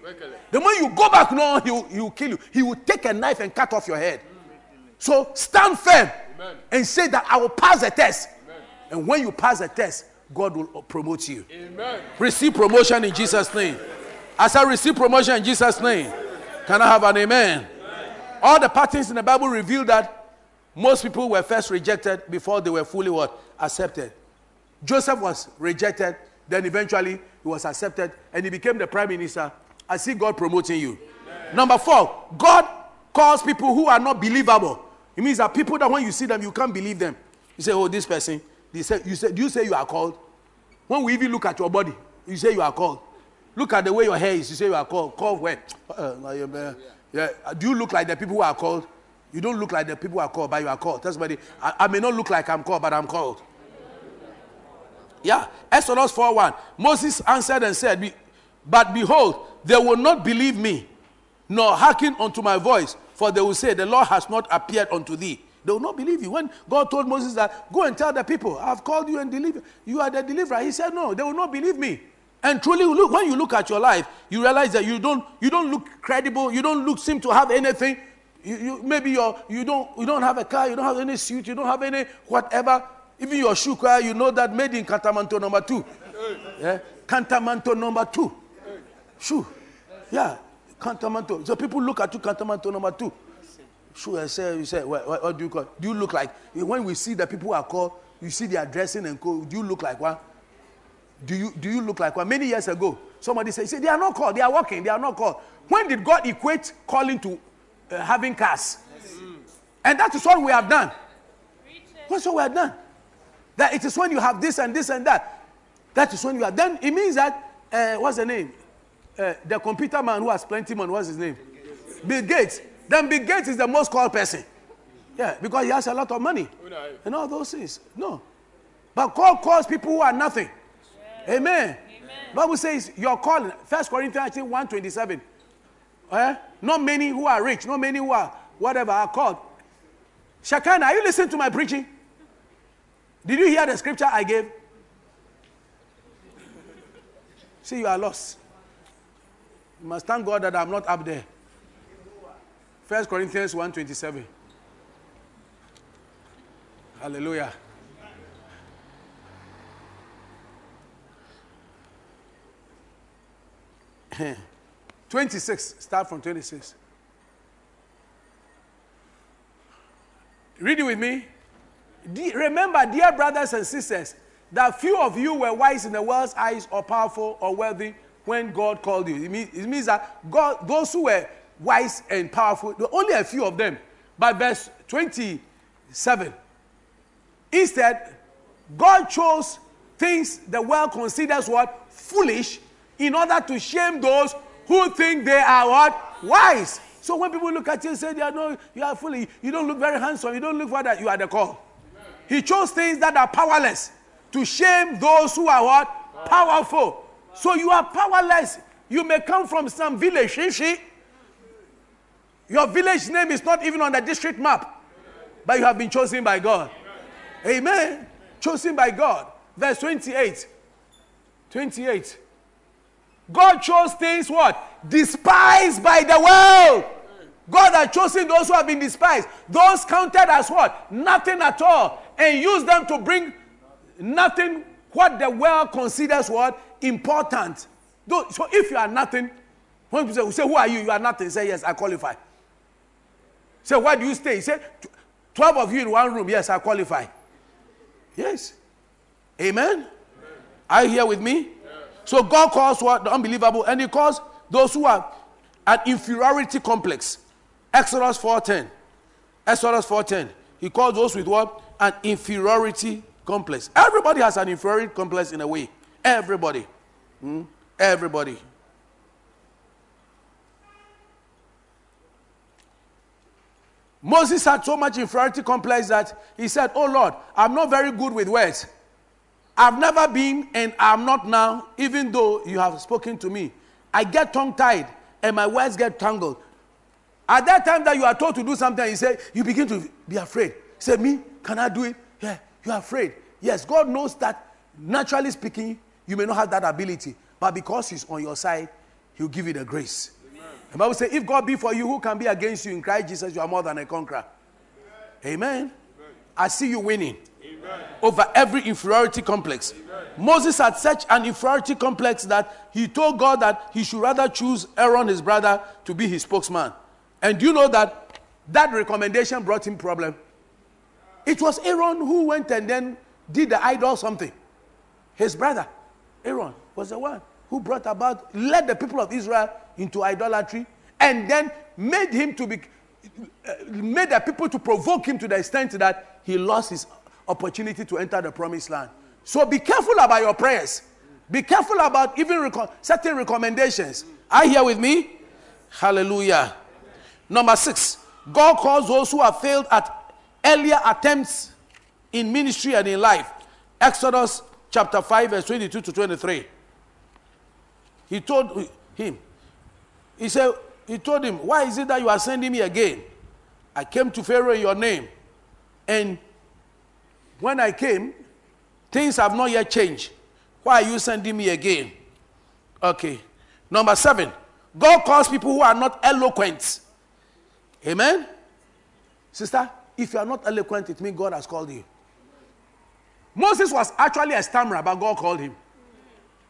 The moment you go back, no, he will, he will kill you. He will take a knife and cut off your head. So stand firm and say that I will pass the test. And when you pass the test, God will promote you.
Amen.
Receive promotion in Jesus' name. As I receive promotion in Jesus' name, can I have an amen? All the patterns in the Bible reveal that most people were first rejected before they were fully what? Accepted. Joseph was rejected, then eventually he was accepted and he became the prime minister. I see God promoting you. Number four, God calls people who are not believable. It means that people that when you see them, you can't believe them. You say, Oh, this person, they say, you say, do you say you are called? When we even look at your body, you say you are called. Look at the way your hair is, you say you are called. Called when? Uh, uh, yeah. Uh, do you look like the people who are called? You don't look like the people who are called, but you are called. Tell somebody, I, I may not look like I'm called, but I'm called. Yeah. Exodus 4 1. Moses answered and said, But behold, they will not believe me, nor hearken unto my voice, for they will say, The Lord has not appeared unto thee. They will not believe you. When God told Moses that, Go and tell the people, I've called you and deliver. You are the deliverer. He said, No, they will not believe me. And truly, look, when you look at your life, you realize that you don't, you don't look credible, you don't look seem to have anything. You, you, maybe you're, you, don't, you don't have a car, you don't have any suit, you don't have any whatever. Even your shoe, car, you know that made in Kantamanto number two. Yeah? Kantamanto number two. Shoe. Yeah, Kantamanto. So people look at you, Kantamanto number two. Shoe, I say, you say, what, what, what do you call? Do you look like, when we see the people are called, you see their dressing and. Do you look like one? Do you, do you look like one? Many years ago, somebody said, say, they are not called, they are walking, they are not called. When did God equate calling to uh, having cars? And that is what we have done. That's what we have done. That it is when you have this and this and that. That is when you have. Then it means that, uh, what's the name? Uh, the computer man who has plenty money, what's his name? Bill Gates. Then Bill Gates is the most called person. Yeah, because he has a lot of money and all those things. No. But God calls people who are nothing. Amen. Amen. Bible says you're calling. First Corinthians 127. Eh? Not many who are rich, not many who are whatever are called. Shakana, are you listening to my preaching? Did you hear the scripture I gave? See, you are lost. You must thank God that I'm not up there. First Corinthians 127. Hallelujah. Twenty-six. Start from twenty-six. Read it with me. remember, dear brothers and sisters, that few of you were wise in the world's eyes or powerful or wealthy when God called you. It means, it means that God, those who were wise and powerful, only a few of them. But verse 27 Instead, God chose things the world considers what? Foolish, in order to shame those who think they are what? Wise. So when people look at you and say, they are no, you are foolish, you don't look very handsome, you don't look for that, you are the call. He chose things that are powerless to shame those who are what? Powerful. So you are powerless. You may come from some village, Shishi. Your village name is not even on the district map, but you have been chosen by God. Amen. Chosen by God. Verse 28. 28. God chose things what? Despised by the world. God has chosen those who have been despised. Those counted as what? Nothing at all. And used them to bring nothing what the world considers what? Important. So if you are nothing, when people say, Who are you? You are nothing. Say, Yes, I qualify. Say, Why do you stay? Say, 12 of you in one room. Yes, I qualify. Yes. Amen? Amen. Are you here with me? So God calls what? The unbelievable. And He calls those who are an inferiority complex. Exodus 4.10. Exodus 4.10. He calls those with what? An inferiority complex. Everybody has an inferiority complex in a way. Everybody. Hmm? Everybody. Moses had so much inferiority complex that he said, Oh Lord, I'm not very good with words. I've never been and I'm not now, even though you have spoken to me. I get tongue tied and my words get tangled. At that time that you are told to do something, you say, you begin to be afraid. Say, Me, can I do it? Yeah, you are afraid. Yes, God knows that naturally speaking, you may not have that ability, but because He's on your side, He'll give you the grace. The Bible says, if God be for you, who can be against you? In Christ Jesus, you are more than a conqueror. Amen. Amen. I see you winning Amen. Over every inferiority complex. Moses had such an inferiority complex that he told God that he should rather choose Aaron, his brother, to be his spokesman. And do you know that that recommendation brought him problem? It was Aaron who went and then did the idol something. His brother, Aaron, was the one who brought about, led the people of Israel into idolatry, and then made him to be, uh, made the people to provoke him to the extent that he lost his opportunity to enter the promised land. So be careful about your prayers. Be careful about even reco- certain recommendations. Are you here with me? Hallelujah. Number six, God calls those who have failed at earlier attempts in ministry and in life. Exodus chapter 5, verse 22 to 23. He told him, he said, he told him, Why is it that you are sending me again? I came to Pharaoh in your name. And when I came, things have not yet changed. Why are you sending me again? Okay. Number seven, God calls people who are not eloquent. Amen? Sister, if you are not eloquent, it means God has called you. Moses was actually a stammerer, but God called him.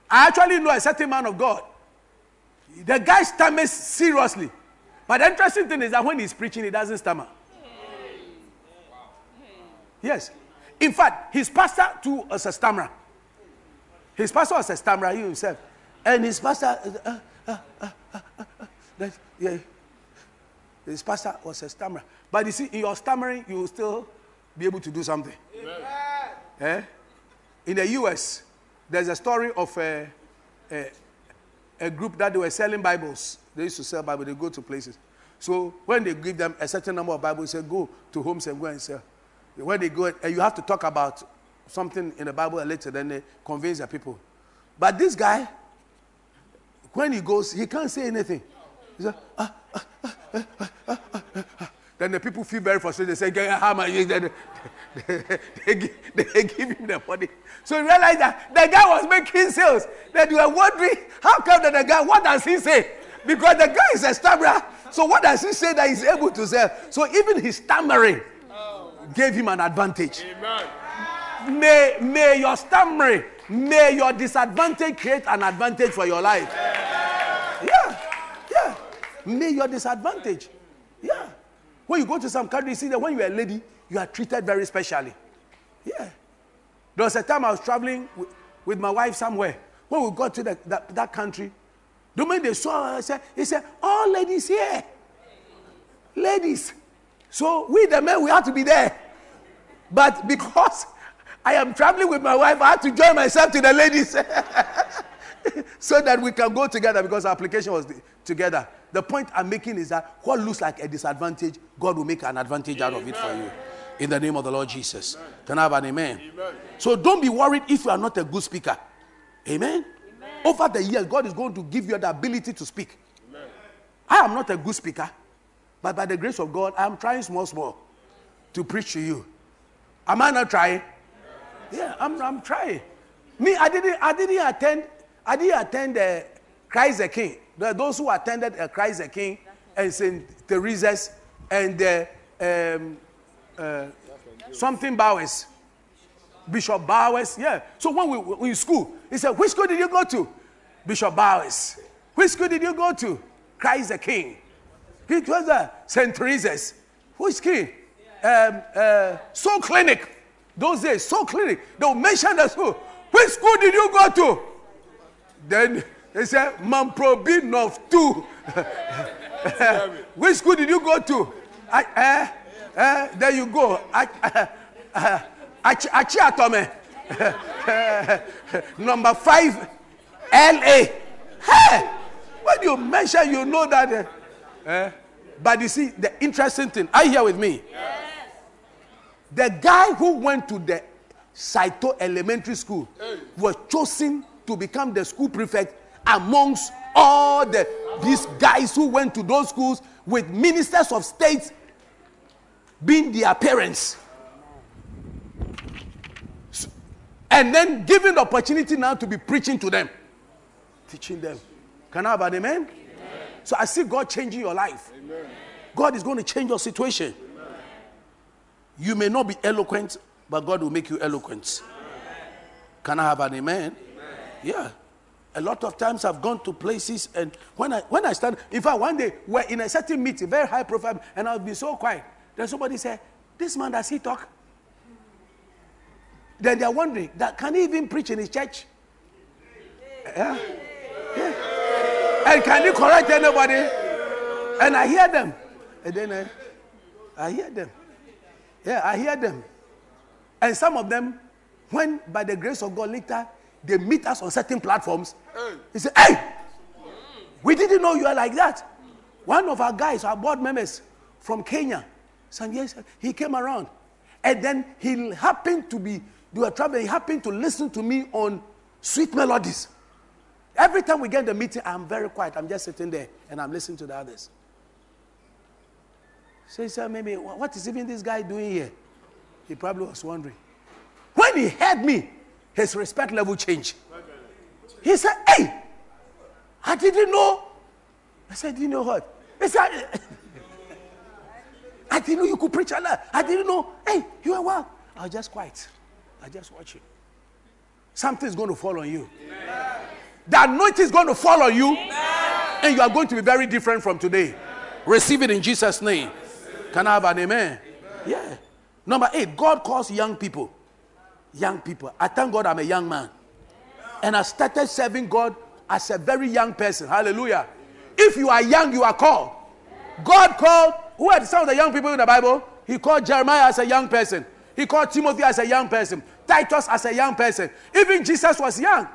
I actually know a certain man of God. The guy stammers seriously. But the interesting thing is that when he's preaching, he doesn't stammer. Yes. In fact, his pastor too was a stammerer. His pastor was a stammerer, he himself. And his pastor, uh, uh, uh, uh, uh, uh yeah, his pastor was a stammerer. But you see, in your stammering, you will still be able to do something. Eh? In the US, there's a story of a, a, a, group that they were selling Bibles. They used to sell Bibles, they go to places. So when they give them a certain number of Bibles, say go to homes and go and sell. When they go, and you have to talk about something in the Bible and later, then they convince the people. But this guy, when he goes, he can't say anything. He said, ah ah ah, ah, ah, ah, then the people feel very frustrated. They say, how much? Then they, give, they give him the money. So he realized that the guy was making sales. That you were wondering, how come that the guy, what does he say? Because the guy is a stammerer. So what does he say that he's able to sell? So even his stammering gave him an advantage. Amen. May, may your stammering, may your disadvantage create an advantage for your life. Yeah. Yeah. May your disadvantage. Yeah. When you go to some country, you see that when you're a lady, you are treated very specially. Yeah. There was a time I was traveling with, with my wife somewhere. When we got to the, that, that country, the moment they saw her, said, he said, All ladies here. Ladies. So we, the men, we have to be there. But because I am traveling with my wife, I had to join myself to the ladies <laughs> so that we can go together because our application was together. The point I'm making is that what looks like a disadvantage, God will make an advantage amen. out of it for you. In the name of the Lord Jesus. Amen. Can I have an amen? amen? So don't be worried if you are not a good speaker. Amen? Over the years, God is going to give you the ability to speak. I am not a good speaker, but by the grace of God, I am trying small, small to preach to you. Am I not trying? Yeah, I'm, I'm trying. Me, I didn't, I didn't attend, I didn't attend uh, Christ the King. The, those who attended Christ the King and St. Teresa's and uh, um, uh, something Bowers, Bishop Bowers. Yeah. So when we were in school, he said, Which school did you go to? Bishop Bowers. Which school did you go to? Christ the King. It was uh, St. Teresa's. Which king? Um, uh, Soul Clinic. Those days, Soul Clinic. They'll mention the school. Which school did you go to? Then they said, Mamprobi North 2. <laughs> Which school did you go to? I, eh, eh, there you go. I, uh. <laughs> Number five, LA. Hey! When you mention, you know that. Uh, eh? But you see, the interesting thing, are you here with me? Yes. The guy who went to the Saito Elementary School hey. was chosen to become the school prefect amongst all the these guys who went to those schools with ministers of state being their parents. And then given the opportunity now to be preaching to them, teaching them. Can I have an amen? Amen? So I see God changing your life. Amen. God is going to change your situation. Amen. You may not be eloquent, but God will make you eloquent. Can I have an amen? Yeah. A lot of times I've gone to places and when I when I stand, in fact, one day we're in a certain meeting, very high profile, and I'll be so quiet. Then somebody say, This man does he talk? Then they're wondering that can he even preach in his church? Yeah. And can you correct anybody? And I hear them. And then I, I hear them. Yeah, I hear them. And some of them, when by the grace of God later they meet us on certain platforms. Hey. He said, Hey, we didn't know you are like that. One of our guys, our board members from Kenya, some years he came around. And then he happened to be, they were traveling, he happened to listen to me on sweet melodies. Every time we get in the meeting, I'm very quiet. I'm just sitting there and I'm listening to the others. So he said, maybe, what is even this guy doing here? He probably was wondering. When he heard me, his respect level changed. He said, Hey, I didn't know. I said, You know what? He said, <laughs> I didn't know you could preach Allah. I didn't know. Hey, you are well. I was just quiet. I just watch you. Something's going to fall on you. Amen. The anointing is going to fall on you. Amen. And you are going to be very different from today. Amen. Receive it in Jesus' name. Can I have an amen? Yeah. Number eight, God calls young people young people. I thank God I'm a young man. And I started serving God as a very young person. Hallelujah. If you are young, you are called. God called, who are some of the young people in the Bible? He called Jeremiah as a young person. He called Timothy as a young person. Titus as a young person. Even Jesus was young.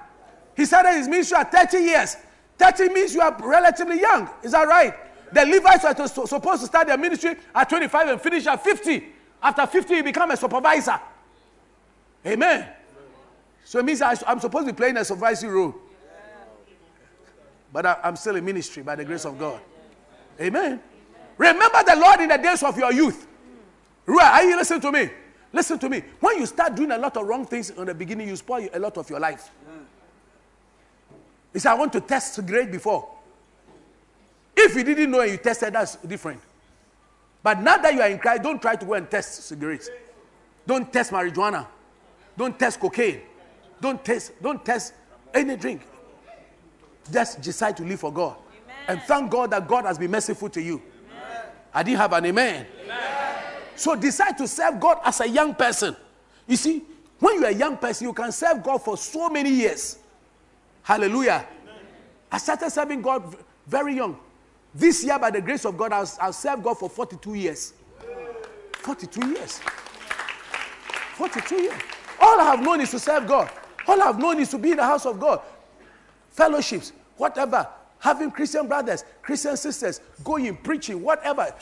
He started his ministry at 30 years. 30 means you are relatively young. Is that right? The Levites were to- supposed to start their ministry at 25 and finish at 50. After 50, you become a supervisor. Amen. So it means I, am supposed to be playing a supervisory role. But I, I'm still in ministry by the grace of God. Amen. Remember the Lord in the days of your youth. Are you listening to me? Listen to me. When you start doing a lot of wrong things in the beginning, you spoil a lot of your life. He said, I want to test cigarette before. If you didn't know and you tested, that's different. But now that you are in Christ, don't try to go and test cigarettes. Don't test marijuana. Don't test cocaine. Don't test, don't test any drink. Just decide to live for God. And thank God that God has been merciful to you. I didn't have an amen. So decide to serve God as a young person. You see, when you're a young person, you can serve God for so many years. Hallelujah. I started serving God very young. This year, by the grace of God, I'll, serve God for 42 years. 42 years. 42 years. All I have known is to serve God. All I have known is to be in the house of God. Fellowships, whatever. Having Christian brothers, Christian sisters, going, preaching, whatever.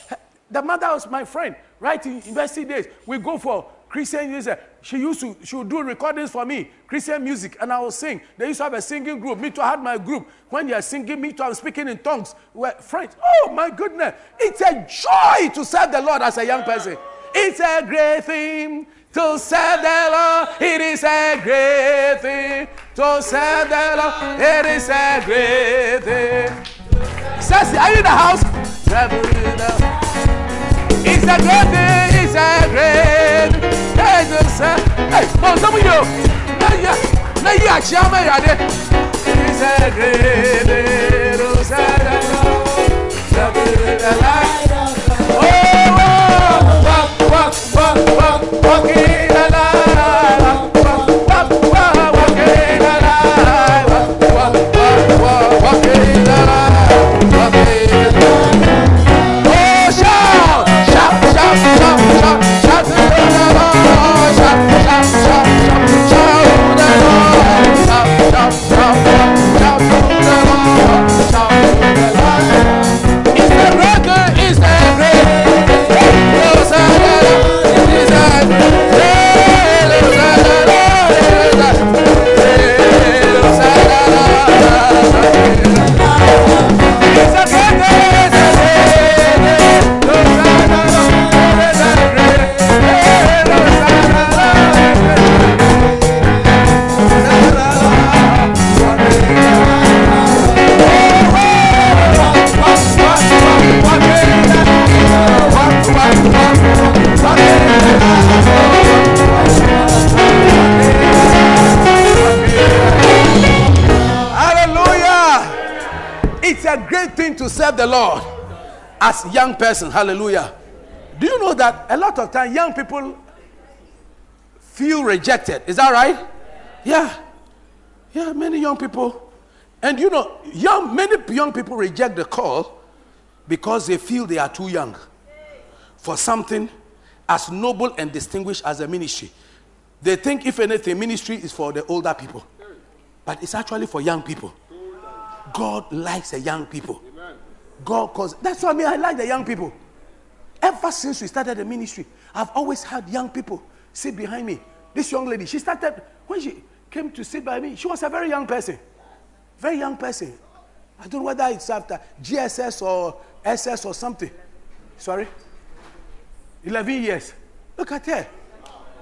The mother was my friend, right in university days. We go for Christian music. She used to, she would do recordings for me, Christian music, and I will sing. They used to have a singing group. Me too, I had my group. When you're singing, me too, I'm speaking in tongues. We're friends. Oh my goodness. It's a joy to serve the Lord as a young person. It's a great thing to serve the Lord. It is a great thing to serve the Lord. It is a great thing. Sassy, are you in the house? It's a great thing. It's a great thing to serve. Hey, no, some of you. Now you, now you are chairman. You are there. It's a great thing to serve the Lord. Serve the Lord. Oh, oh, walk, walk, walk, walk, walk to serve the Lord as young person. Hallelujah. Do you know that a lot of time young people feel rejected? Is that right? Yeah. Yeah, many young people. And you know, young many young people reject the call because they feel they are too young for something as noble and distinguished as a ministry. They think, if anything, ministry is for the older people, but it's actually for young people. God likes the young people. God calls. That's why I mean I like the young people. Ever since we started the ministry, I've always had young people sit behind me. This young lady, she started when she came to sit by me. She was a very young person, very young person. I don't know whether it's after GSS or SS or something. Sorry, eleven years. Look at her.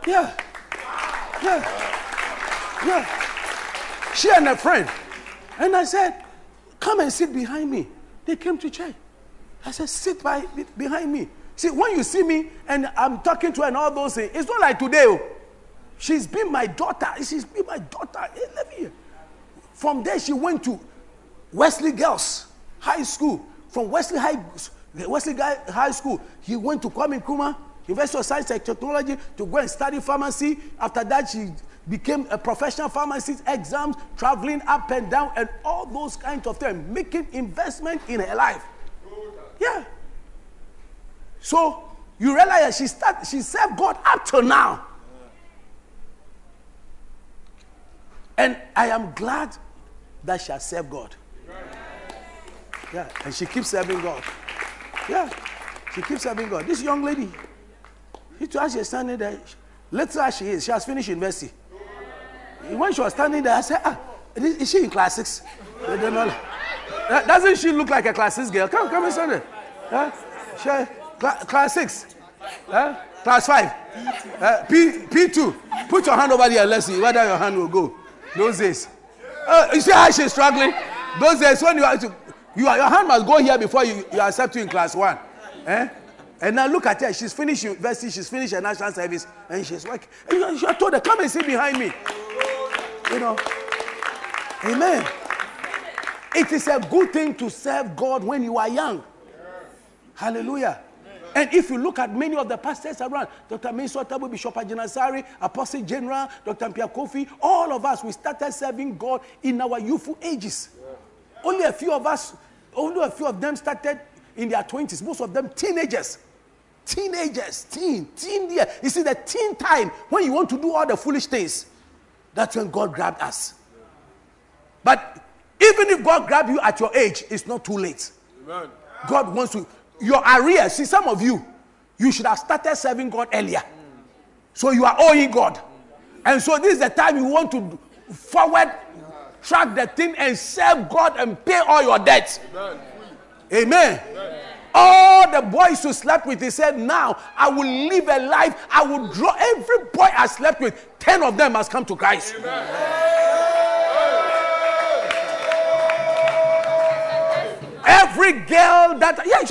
Yeah, yeah, yeah. She and a friend. And I said, Come and sit behind me. They came to church. I said, Sit by, behind me. See, when you see me and I'm talking to her and all those things, it's not like today. oh. She's been my daughter. She's been my daughter 11 years. From there, she went to Wesley Girls High School. From Wesley High, Wesley High School, he went to Kwame Nkrumah University of Science and Technology to go and study pharmacy. After that, she became a professional pharmacist, exams, traveling up and down, and all those kinds of things, making investment in her life. Yeah. So you realize she start, she served God up till now. And I am glad that she has served God. Yeah, and she keeps serving God. Yeah. She keeps serving God. This young lady, she told she is standing there. Later as she is, she has finished university. When she was standing there, I said, ah, is she in class six? Doesn't she look like a class six girl? Come, come there. Huh? She, cla- class six. Huh? Class five. Uh, P, P2. Put your hand over there and let's see whether your hand will go. Those days. Uh, you see how she's struggling? Those days when you have to, you are, your hand must go here before you, you accept you in class one. Eh? And now look at her. She's finished university. She's finished her national service, and she's working. And I told her, "Come and sit behind me." You know. Amen. It is a good thing to serve God when you are young. Hallelujah. And if you look at many of the pastors around, Dr. Mensa Otabil, Bishop Agyin Asare, Apostle General, Dr. Pia Kofi, all of us, we started serving God in our youthful ages. Only a few of us, only a few of them started in their 20s, most of them teenagers. Teenagers, teen, teen year. You see, the teen time when you want to do all the foolish things, that's when God grabbed us. But even if God grabbed you at your age, it's not too late. God wants to. Your arrears, see, some of you, you should have started serving God earlier. So you are owing God. And so this is the time you want to forward track the thing and serve God and pay all your debts. Amen. All the boys who slept with, he said, Now I will live a life. I will draw every boy I slept with, 10 of them must come to Christ. Every girl that, yeah,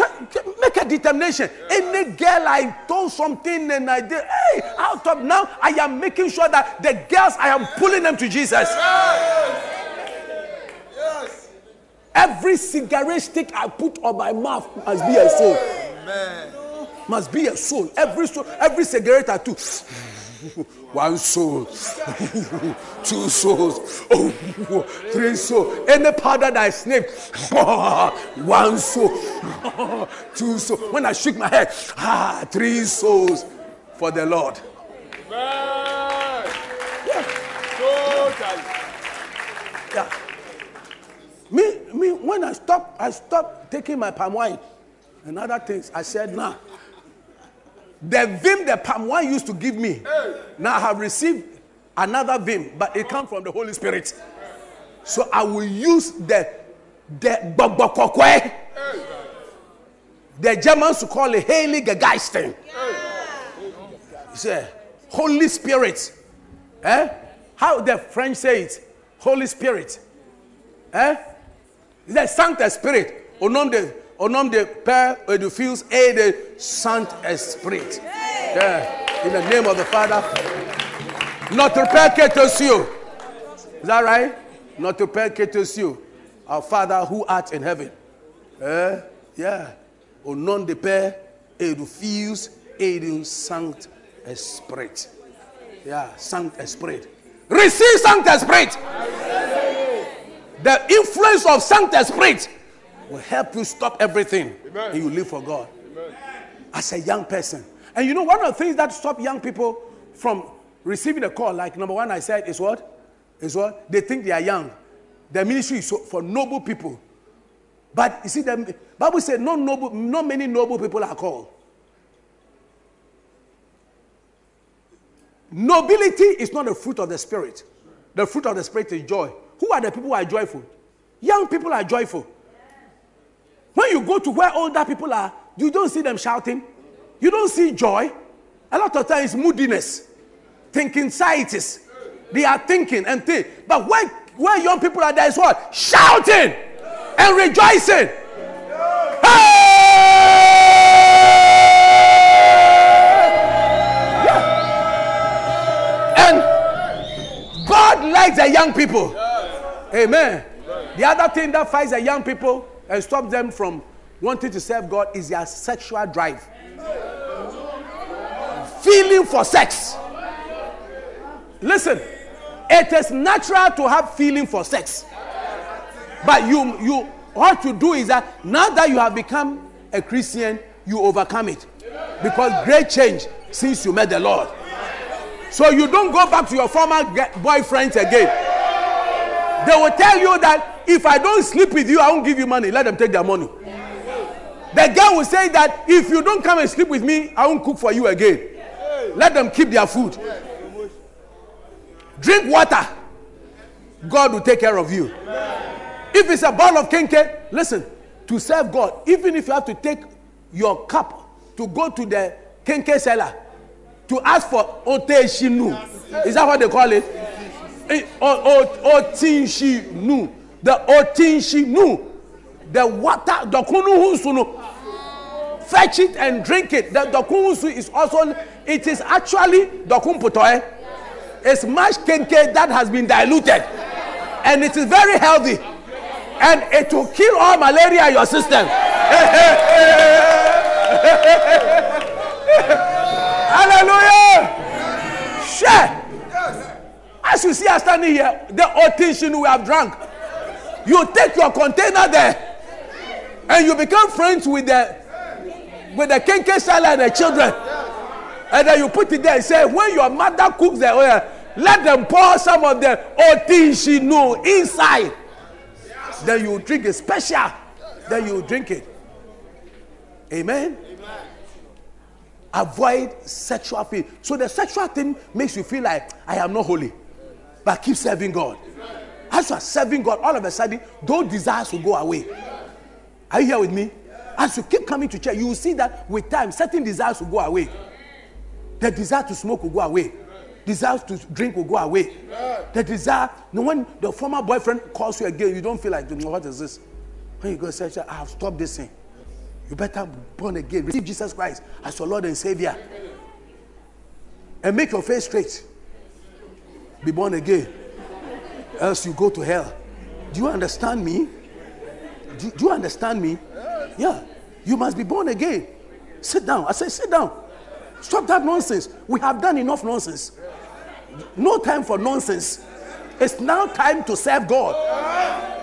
make a determination. Any girl I told something and I did, hey, out of now, I am making sure that the girls, I am pulling them to Jesus. Every cigarette stick I put on my mouth must be a soul. Must be a soul. Every soul, every cigarette I took. One soul, two souls, oh, three souls. Any powder that I sniff, <laughs> one soul, <laughs> two souls. When I shake my head, ah, three souls for the Lord. Yeah. Me, me, when I stopped, I stopped taking my palm wine and other things. I said, nah. The vim the palm wine used to give me, now I have received another vim, but it comes from the Holy Spirit. So I will use the the bokbokokwe. The Germans call it Heilige Geisting. It's a Holy Spirit. Eh? How the French say it? Holy Spirit. Eh? Eh, the Saint Spirit. Au nom de, au nom de Père et du Fils et de Saint Esprit. Yeah. In the name of the Father. Notre Père qui est aux cieux. Is that right? Notre Père qui est aux cieux. Our Father who art in heaven. Eh? Yeah. Au nom de Père et eh, du Fils et eh, du Saint Esprit. Yeah, Saint Esprit. Receive Saint Esprit. The influence of Saint Esprit will help you stop everything and you live for God as a young person. And you know, one of the things that stop young people from receiving a call, like number one, I said, is what? Is what? They think they are young. The ministry is for noble people. But you see, the Bible said, no noble, not many noble people are called. Nobility is not the fruit of the spirit. The fruit of the spirit is joy. Who are the people who are joyful? Young people are joyful. When you go to where older people are, you don't see them shouting. You don't see joy. A lot of times, moodiness, thinking anxieties. They are thinking and think. But where, where young people are, there is what? Shouting and rejoicing. Hey! Yeah. And God likes the young people. Amen. The other thing that fights the young people and stops them from wanting to serve God is their sexual drive. Feeling for sex. Listen, it is natural to have feeling for sex. But you you what you do is that now that you have become a Christian, you overcome it. Because great change since you met the Lord. So you don't go back to your former boyfriends again. They will tell you that if I don't sleep with you, I won't give you money. Let them take their money. The girl will say that if you don't come and sleep with me, I won't cook for you again. Let them keep their food. Drink water. God will take care of you. If it's a bottle of kenke, listen, to serve God, even if you have to take your cup to go to the kenke seller to ask for oteshinu. Is that what they call it? Eh, Otinshinu. The otinshinu. The water, the kunuhusunu. Fetch it and drink it. The dokunusu is also, it is actually dokumputoe. It's mashed kenke that has been diluted. And it is very healthy. And it will kill all malaria in your system. <laughs> Hallelujah. Share. As you see us standing here, the old otishin we have drunk. You take your container there and you become friends with the with the kenke seller and the children. And then you put it there and say, when your mother cooks the oil, let them pour some of the otishinu inside. Then you drink it special. Then you drink it. Amen. Avoid sexual thing. So the sexual thing makes you feel like I am not holy. But keep serving God. As you are serving God, all of a sudden, those desires will go away. Are you here with me? As you keep coming to church, you will see that with time, certain desires will go away. The desire to smoke will go away. Desire to drink will go away. The desire, no, when the former boyfriend calls you again, you don't feel like, what is this? When you go say, I have stopped this thing. You better be born again. Receive Jesus Christ as your Lord and Savior. And make your face straight. Be born again. Else you go to hell. Do you understand me? Do, do you understand me? Yeah. You must be born again. Sit down. I say, sit down. Stop that nonsense. We have done enough nonsense. No time for nonsense. It's now time to serve God.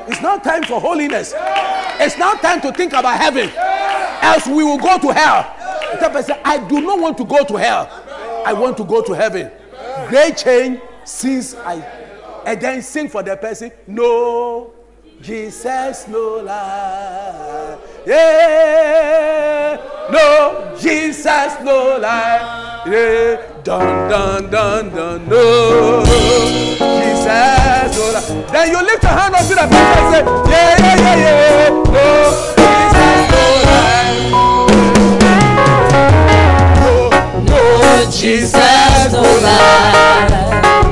It's now time for holiness. It's now time to think about heaven. Else we will go to hell. The person I do not want to go to hell. I want to go to heaven. Great change since I. And then sing for the person. No, Jesus, no lie. Yeah, no, Jesus, no lie. Yeah, dun dun dun dun. No, Jesus, no lie. Then you lift your hand up to the person and say, Yeah, yeah, yeah, yeah. No, Jesus, no lie. No,
No, Jesus, no lie.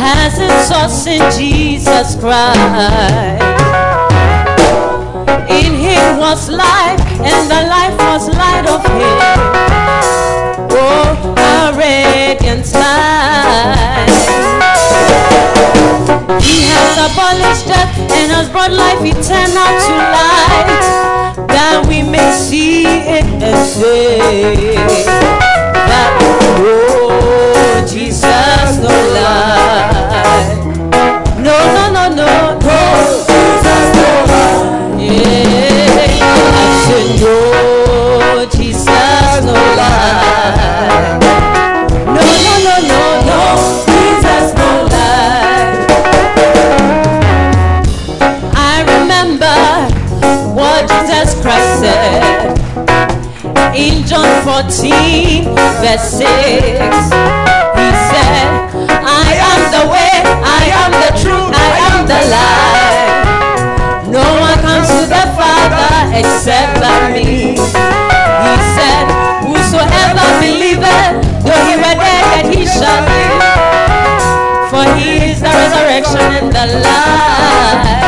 Has its source in Jesus Christ. Was life, and the life was light of him. Oh, a radiant light. He has abolished death and has brought life eternal to light, that we may see it and say that oh Jesus no lie. No, no, no, no, no. No, Jesus no lie. No, no, no, no, no, Jesus no lie. I remember what Jesus Christ said in John 14, verse 6. He said, I am the way, I am the truth, I am the life. The Father except by me. He said, Whosoever believeth, though he were dead, yet he shall live. For he is the resurrection and the life.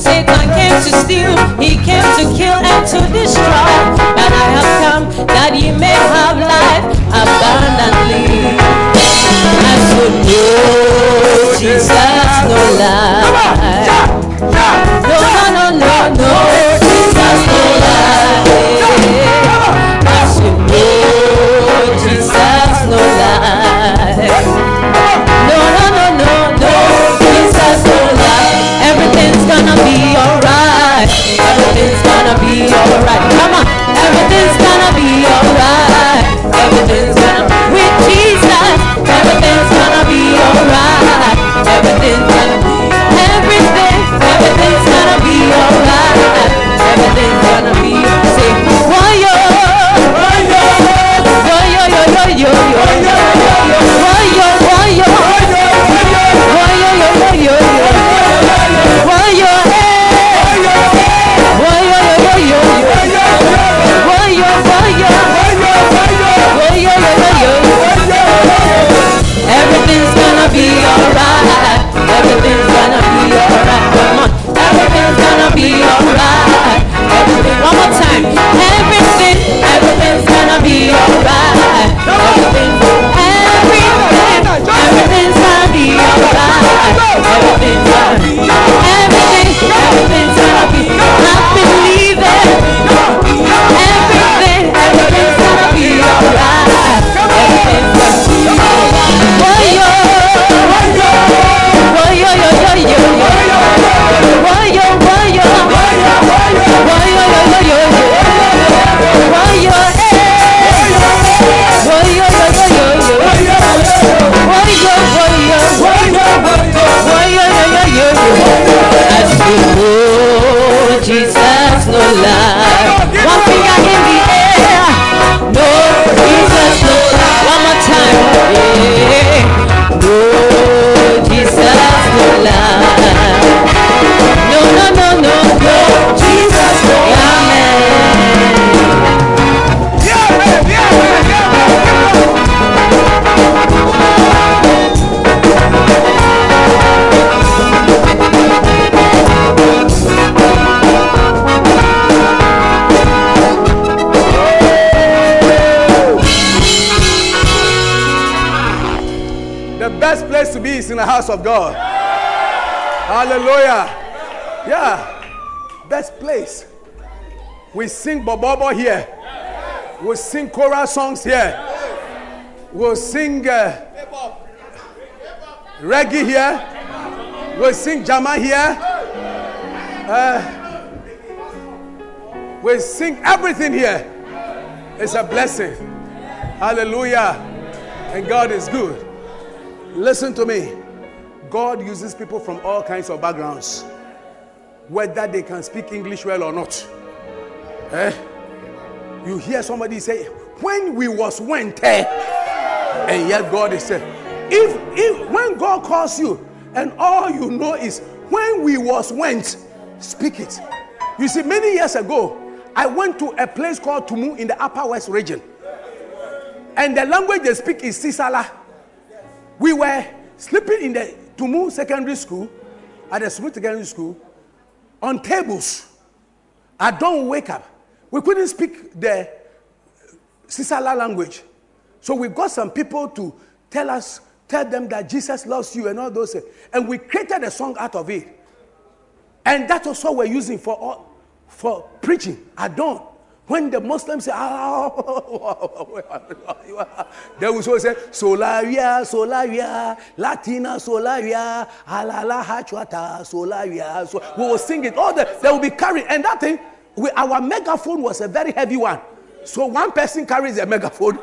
Satan came to steal, he came to kill and to destroy. But I have come that ye may have life abundantly. I said, No, Jesus, no lie. No, gonna be alright. Everything's gonna be alright. Everything's gonna be alright. Everything's gonna
be alright. Everything's, everything's love. In the house of God. Hallelujah. Yeah. Best place. We sing Bobobo here. We sing choral songs here. We'll sing uh, reggae here. We'll sing Jama here. Uh, we'll sing everything here. It's a blessing. Hallelujah. And God is good. Listen to me. God uses people from all kinds of backgrounds, whether they can speak English well or not. Eh? You hear somebody say, when we was went eh? and yet God is saying, if, if when God calls you and all you know is when we was went, speak it. You see, many years ago, I went to a place called Tumu in the Upper West region. And the language they speak is Sisala. We were sleeping in the Tumu Secondary School, at the Smith Secondary School, on tables. I don't wake up. We couldn't speak the Sisala language. So we got some people to tell us, tell them that Jesus loves you and all those things. And we created a song out of it. And that what we're using for all, for preaching at dawn. When the Muslims say, oh, they will say, Solaria, Solaria, Latina, Solaria, Alala Hachwata, Solaria. So we will sing it. All the, they will be carrying. And that thing, we, our megaphone was a very heavy one. So one person carries a megaphone,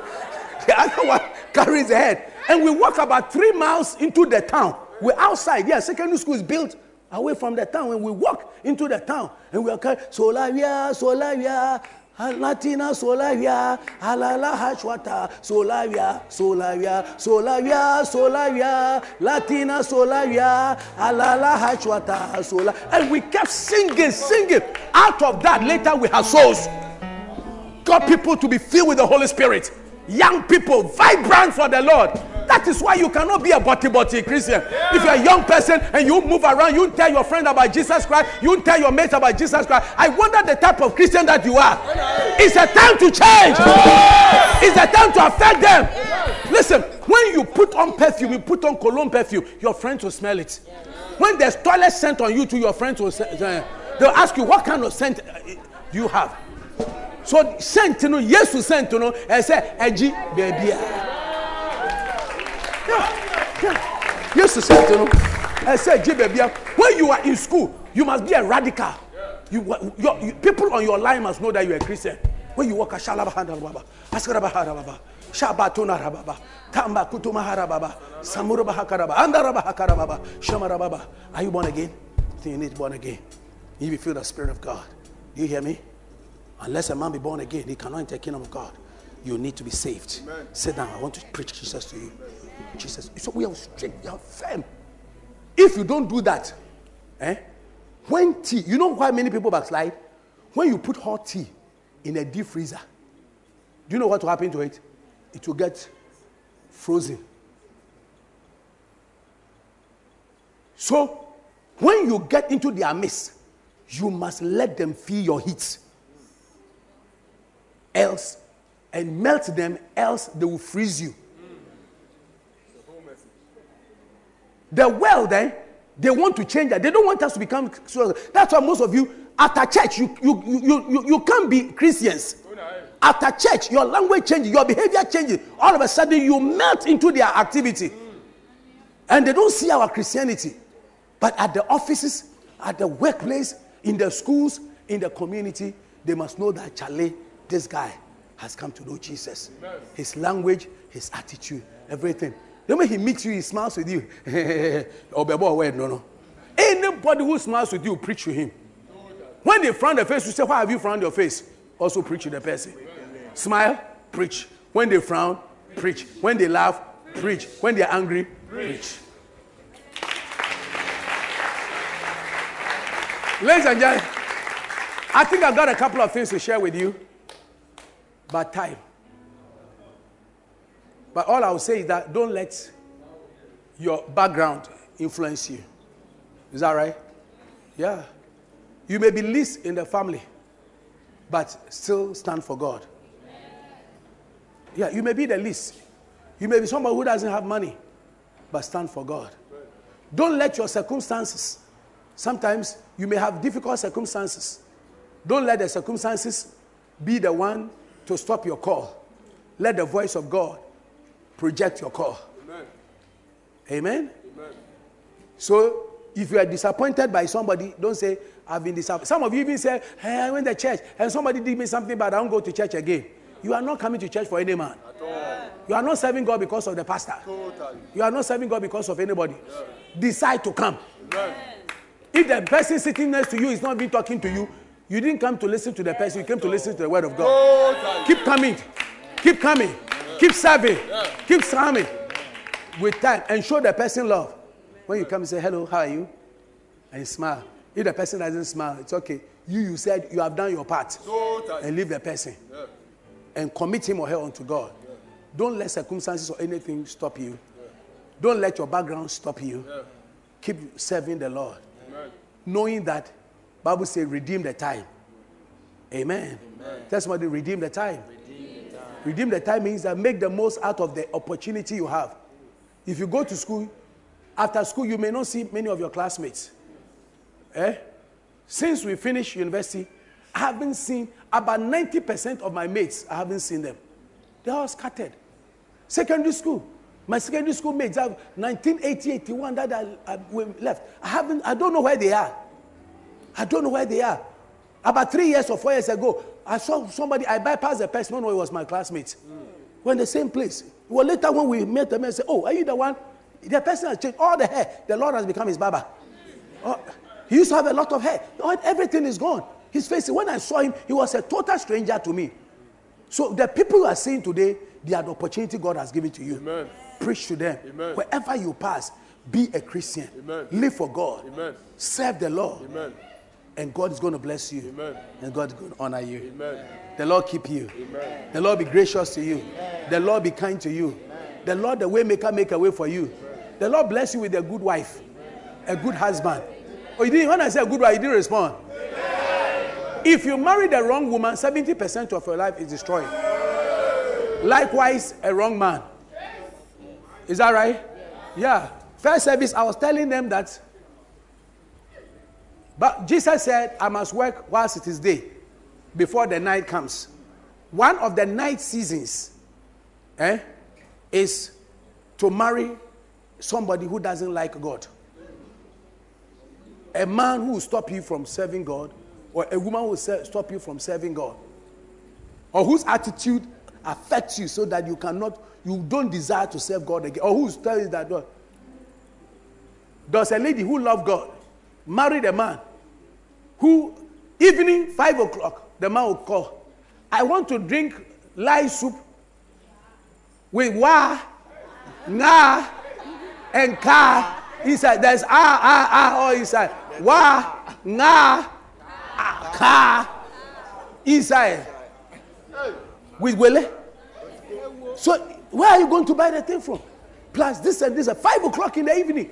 the other one carries the head. And we walk about three miles into the town. We're outside. Yeah, secondary school is built away from the town. When we walk into the town and we are carrying Solaria, Solaria, Latina Solaria, Alala Hachwata, Solaria, Solaria, Solaria, Solaria, Latina Solaria, Alala Hachwata, Sola. And we kept singing, singing. Out of that, later we have souls. Got people to be filled with the Holy Spirit. Young people, vibrant for the Lord. That is why you cannot be a body body Christian. Yeah. If you're a young person and you move around, you tell your friend about Jesus Christ, you tell your mates about Jesus Christ. I wonder the type of Christian that you are. It's a time to change. Yeah. It's a time to affect them. Yeah. Listen, when you put on perfume, you put on cologne perfume, your friends will smell it. When there's toilet scent on you, to your friends will uh, they'll ask you what kind of scent uh, do you have. So scent no, yes to scent no, and say, "Eji, baby." Yeah, yeah. Yes to scent no, and say, "Eji, baby." When you are in school, you must be a radical. You, your, you, people on your line must know that you are a Christian. When you walk a shalaba handal baba, askaraba harababa, shabatuna rababa, tamba kutuma harababa, samuraba hakaraba, andaraba hakarababa, shamarababa. Are you born again? I you need born again. You feel the Spirit of God. Do you hear me? Unless a man be born again, he cannot enter the kingdom of God. You need to be saved. Amen. Sit down. I want to preach Jesus to you. Jesus. So we are strict, we are firm. If you don't do that, eh? When tea, you know why many people backslide? When you put hot tea in a deep freezer, do you know what will happen to it? It will get frozen. So, when you get into their midst, you must let them feel your heat else, and melt them, else they will freeze you. The world, then, they want to change that. They don't want us to become That's why most of you, after church, you, you, you, you, you can't be Christians. After church, your language changes, your behavior changes. All of a sudden, you melt into their activity. And they don't see our Christianity. But at the offices, at the workplace, in the schools, in the community, they must know that Charlie, this guy has come to know Jesus. Amen. His language, his attitude, everything. The moment he meets you, he smiles with you. <laughs> Oh, no, no. Anybody who smiles with you, preach to him. When they frown their face, you say, Why have you frowned your face? Also preach to the person. Amen. Smile, preach. When they frown, preach. When they laugh, preach. When they're angry, preach. Ladies and gentlemen, I think I've got a couple of things to share with you but time. But all I will say is that don't let your background influence you. Is that right? Yeah. You may be least in the family, but still stand for God. Yeah, you may be the least. You may be somebody who doesn't have money, but stand for God. Don't let your circumstances, sometimes you may have difficult circumstances. Don't let the circumstances be the one to stop your call. Let the voice of God project your call. Amen. Amen. So if you are disappointed by somebody, don't say, I've been disappointed. Some of you even say, Hey, I went to church and somebody did me something bad, I don't go to church again. You are not coming to church for any man. You are not serving God because of the pastor. Totally. You are not serving God because of anybody. Decide to come. If the person sitting next to you is not even talking to you, you didn't come to listen to the person, you came to listen to the word of God. Keep coming. Keep coming. Keep serving. Keep serving with time and show the person love. When you come and say, hello, how are you? And you smile. If the person doesn't smile, it's okay. You, you said you have done your part. And leave the person. And commit him or her unto God. Don't let circumstances or anything stop you. Don't let your background stop you. Keep serving the Lord. Knowing that Bible says redeem the time. Amen. That's Tell somebody redeem the time. Redeem the time means that make the most out of the opportunity you have. If you go to school, after school, you may not see many of your classmates. Eh? Since we finished university, I haven't seen about 90% of my mates, I haven't seen them. They're all scattered. Secondary school, my secondary school mates have 1980, 81 that I, I left. I haven't, I don't know where they are. I don't know where they are. About three years or four years ago, I saw somebody, I bypassed the person, no, no, it was my classmates. We're in the same place. Well, later when we met them and said, Oh, are you the one? The person has changed all the hair. The Lord has become his barber. Oh, he used to have a lot of hair. Everything is gone. His face, when I saw him, he was a total stranger to me. So the people you are seeing today, they are the opportunity God has given to you.
Amen.
Preach to them.
Amen.
Wherever you pass, be a Christian.
Amen.
Live for God.
Amen.
Serve the Lord. And God is going to bless you.
Amen.
And God is going to honor you.
Amen.
The Lord keep you.
Amen.
The Lord be gracious to you. The Lord be kind to you. The Lord, the way maker, make a way for you. The Lord bless you with a good wife, a good husband. Oh, you didn't, when I said good wife, you didn't respond. If you marry the wrong woman, 70% of your life is destroyed. Likewise, a wrong man. Is that right? Yeah. First service, I was telling them that. But Jesus said, I must work whilst it is day, before the night comes. One of the night seasons eh, is to marry somebody who doesn't like God. A man who will stop you from serving God, or a woman who will stop you from serving God, or whose attitude affects you so that you cannot, you don't desire to serve God again, or who's telling you that, "Lord, does a lady who loves God marry a man who, evening, five o'clock, the man will call, I want to drink lye soup with wa, na, and ka inside. There's ah, ah, ah, all inside. Wa, na, ah, ka inside. With wele. So, where are you going to buy the thing from? Plus, this and this at five o'clock in the evening.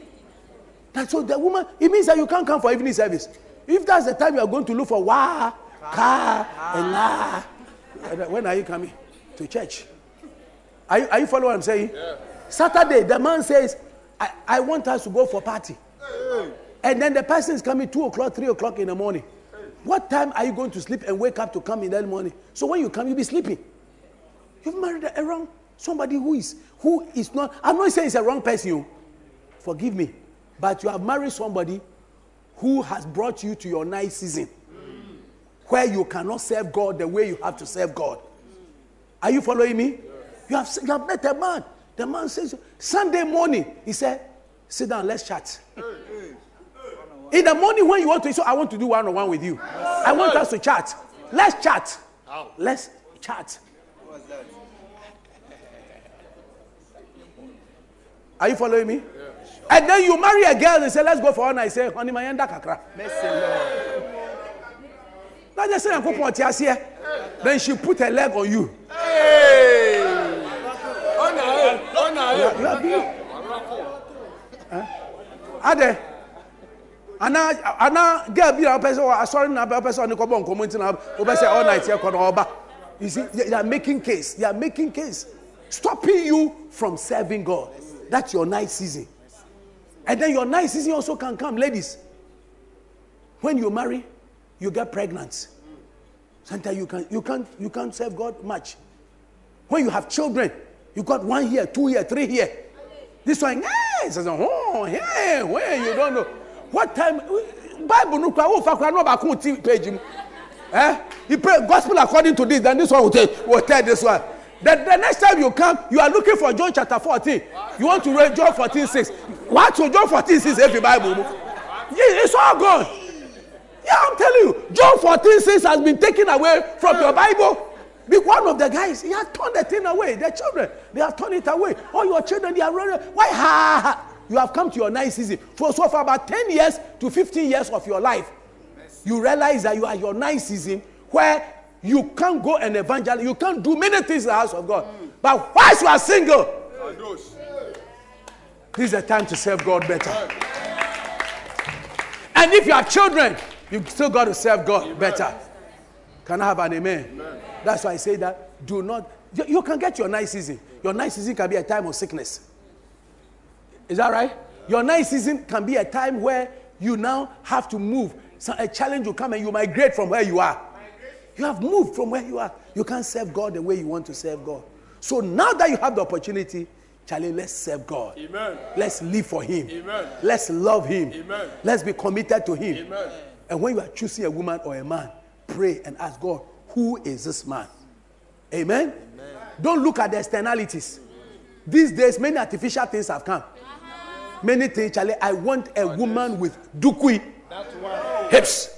That's so the woman, it means that you can't come for evening service. If that's the time you are going to look for wah, ka, ah. and la, when are you coming to church? Are you, are you following what I'm saying? Saturday, the man says, I, I want us to go for party. And then the person is coming 2 o'clock, 3 o'clock in the morning. What time are you going to sleep and wake up to come in the morning? So when you come, you'll be sleeping. You've married a wrong somebody who is who is not. I'm not saying it's a wrong person. You forgive me, but you have married somebody who has brought you to your night season, where you cannot serve God the way you have to serve God. Are you following me? You have you have met a man. The man says Sunday morning. He said, "Sit down, let's chat." In the morning when you want to, so I want to do one on one with you. I want us to chat. Let's chat. Let's chat. Are you following me? And then you marry a girl and say, let's go for one night. Say, honey, my yanda kakra. Now just say, I'm going to Then she put her leg on you. Being. Ade. Ana ana girl bi na person asori na person ni ko bon komo nti na o be say all night here ko na oba. You see they are making case. They are making case stopping you from serving God. That's your night season. And then your season also can come, ladies. When you marry, you get pregnant. Sometimes you can't, you can't you can't serve God much. When you have children, you got one year, two year, three year. This one, hey, says, oh, hey, where you don't know. What time Bible no kwa no ko page Eh? You pray gospel according to this, then this one will tell, will tell this one. The, the next time you come, you are looking for John chapter 14. You want to read John 14, 6. What to John 14, 6 every Bible? It's all gone. Yeah, I'm telling you, John 14, 6 has been taken away from your Bible. Be one of the guys, he has turned the thing away. Their children, they have turned it away. All your children, they are running. Why? Ha, ha. You have come to your night season. For so for about 10 years to 15 years of your life, you realize that you are your night season where you can't go and evangelize. You can't do many things in the house of God. Mm. But whilst you are single, this is the time to serve God better. And if you have children, you still got to serve God amen. better. Can I have an amen? amen? That's why I say that do not, you, can get your night season. Your night season can be a time of sickness. Is that right? Your night season can be a time where you now have to move. So a challenge will come and you migrate from where you are. You have moved from where you are. You can't serve God the way you want to serve God. So now that you have the opportunity, Charlie, let's serve God. Amen. Let's live for Him. Amen. Let's love Him. Amen. Let's be committed to Him. Amen. And when you are choosing a woman or a man, pray and ask God, who is this man? Amen. Amen. Don't look at the externalities. These days, many artificial things have come. Uh-huh. Many things, Charlie. I want a woman with dukui hips.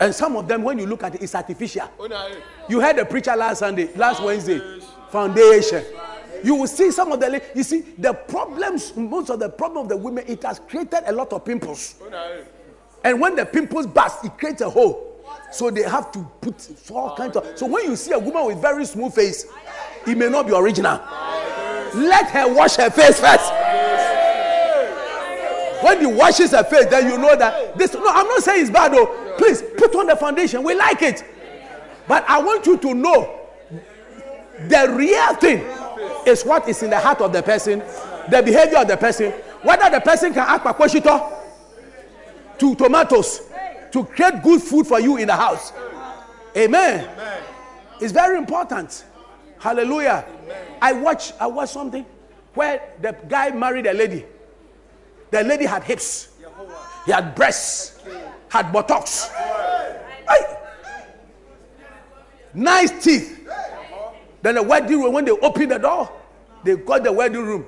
And some of them, when you look at it, it's artificial. Oh, you heard the preacher last Sunday, last Wednesday, foundation. You will see some of the, you see, the problems, most of the problem of the women, it has created a lot of pimples. Oh, and when the pimples burst, it creates a hole. So they have to put all ah, kinds of. So when you see a woman with very smooth face, it may not be original. Let her wash her face first. When he washes her face, then you know that this. No, I'm not saying it's bad though. Please put on the foundation. We like it. But I want you to know the real thing is what is in the heart of the person, the behavior of the person, whether the person can act pakwashito to tomatoes to create good food for you in the house. Amen. Amen. It's very important. Hallelujah. Amen. I watch I watched something where the guy married a lady. The lady had hips. He had breasts. Had buttocks. Hey. Nice teeth. Then the wedding room, when they opened the door, they got the wedding room.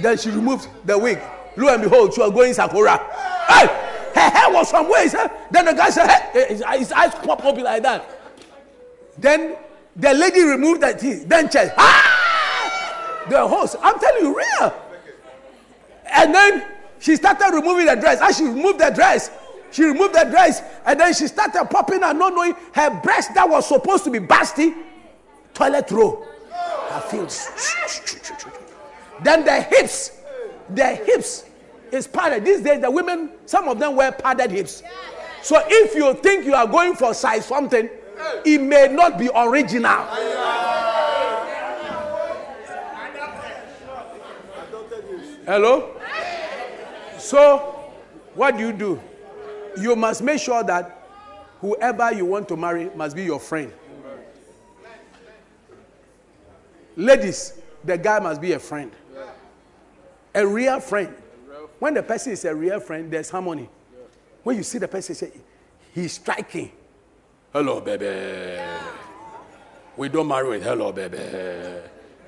Then she removed the wig. Lo and behold, she was going Sakura. Hey! Her hair was some way. Then the guy said, hey, his, his eyes pop open like that. Then the lady removed the teeth. Then chest. Ah! The horse. I'm telling you, real. And then she started removing the dress. As she removed the dress, she removed the dress, and then she started popping and not knowing her breast that was supposed to be busty, toilet roll. Her fields. Then the hips, the hips is padded. These days, the women, some of them wear padded hips. So if you think you are going for size something, it may not be original. Hello? So, what do you do? You must make sure that whoever you want to marry must be your friend. Ladies, the guy must be a friend. A real friend. When the person is a real friend, there's harmony. When you see the person say, he's striking. Hello, baby. We don't marry with hello, baby.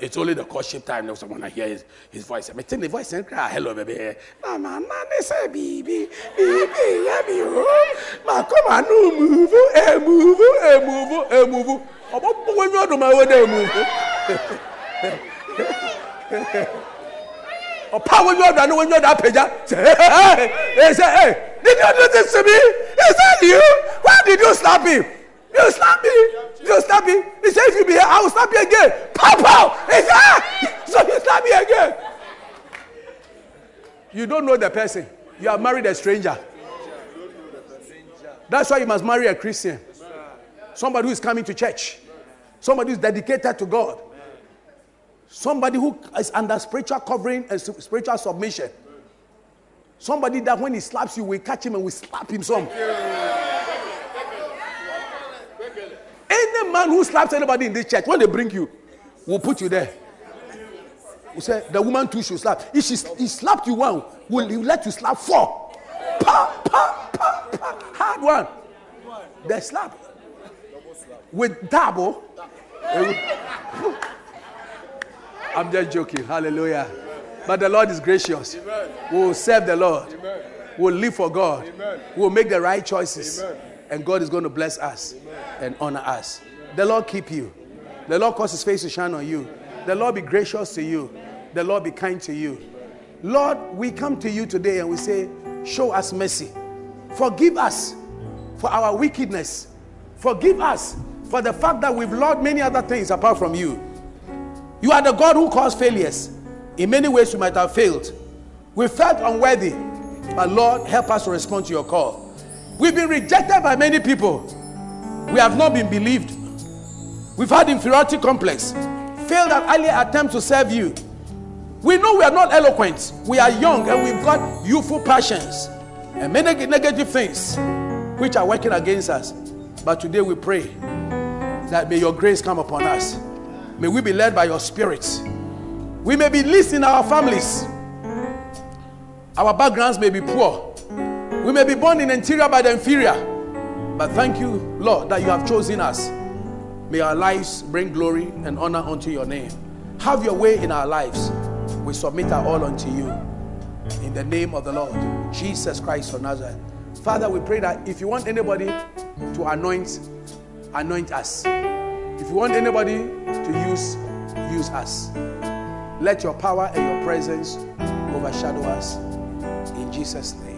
It's only the courtship time that someone hear his, his voice. I tell the voice and cry, hello, baby. Mama, nane say, baby, baby, yeah, me, ma come on, no move, eh, move, eh, move, eh, move. About when you're doing my way, eh, move. Or power you're done when you're that page. Say, hey, hey, say, hey, did you do this to me? Is that you? Why did you slap him? You slap me. You slap me. He said, if you be here, I will slap you again. Pow, pow. He said, ah! so you slap me again. You don't know the person. You have married a stranger. That's why you must marry a Christian. Somebody who is coming to church. Somebody who is dedicated to God. Somebody who is under spiritual covering and spiritual submission. Somebody that when he slaps you, we catch him and we slap him some. Any man who slaps anybody in this church, when they bring you, will put you there. We say the woman too should slap. If she he slapped you one, will he let you slap four? Pa, pa, pa, pa. Hard one. They slap. With double. <laughs> I'm just joking. Hallelujah. But the Lord is gracious. We will serve the Lord. We will live for God. We will make the right choices. And God is going to bless us and honor us. The Lord keep you. The Lord cause his face to shine on you. The Lord be gracious to you. The Lord be kind to you. Lord, we come to you today and we say, Show us mercy. Forgive us for our wickedness. Forgive us for the fact that we've lost many other things apart from you. You are the God who caused failures. In many ways, we might have failed. We felt unworthy, but Lord, help us to respond to your call. We've been rejected by many people. We have not been believed. We've had inferiority complex, failed at earlier attempts to serve you. We know we are not eloquent. We are young and we've got youthful passions and many negative things which are working against us. But today we pray that may your grace come upon us. May we be led by your spirit. We may be least in our families. Our backgrounds may be poor. We may be born in interior by the inferior. But thank you, Lord, that you have chosen us. May our lives bring glory and honor unto your name. Have your way in our lives. We submit our all unto you. In the name of the Lord, Jesus Christ of Nazareth. Father, we pray that if you want anybody to anoint, anoint us. If you want anybody to use, use us. Let your power and your presence overshadow us. In Jesus' name.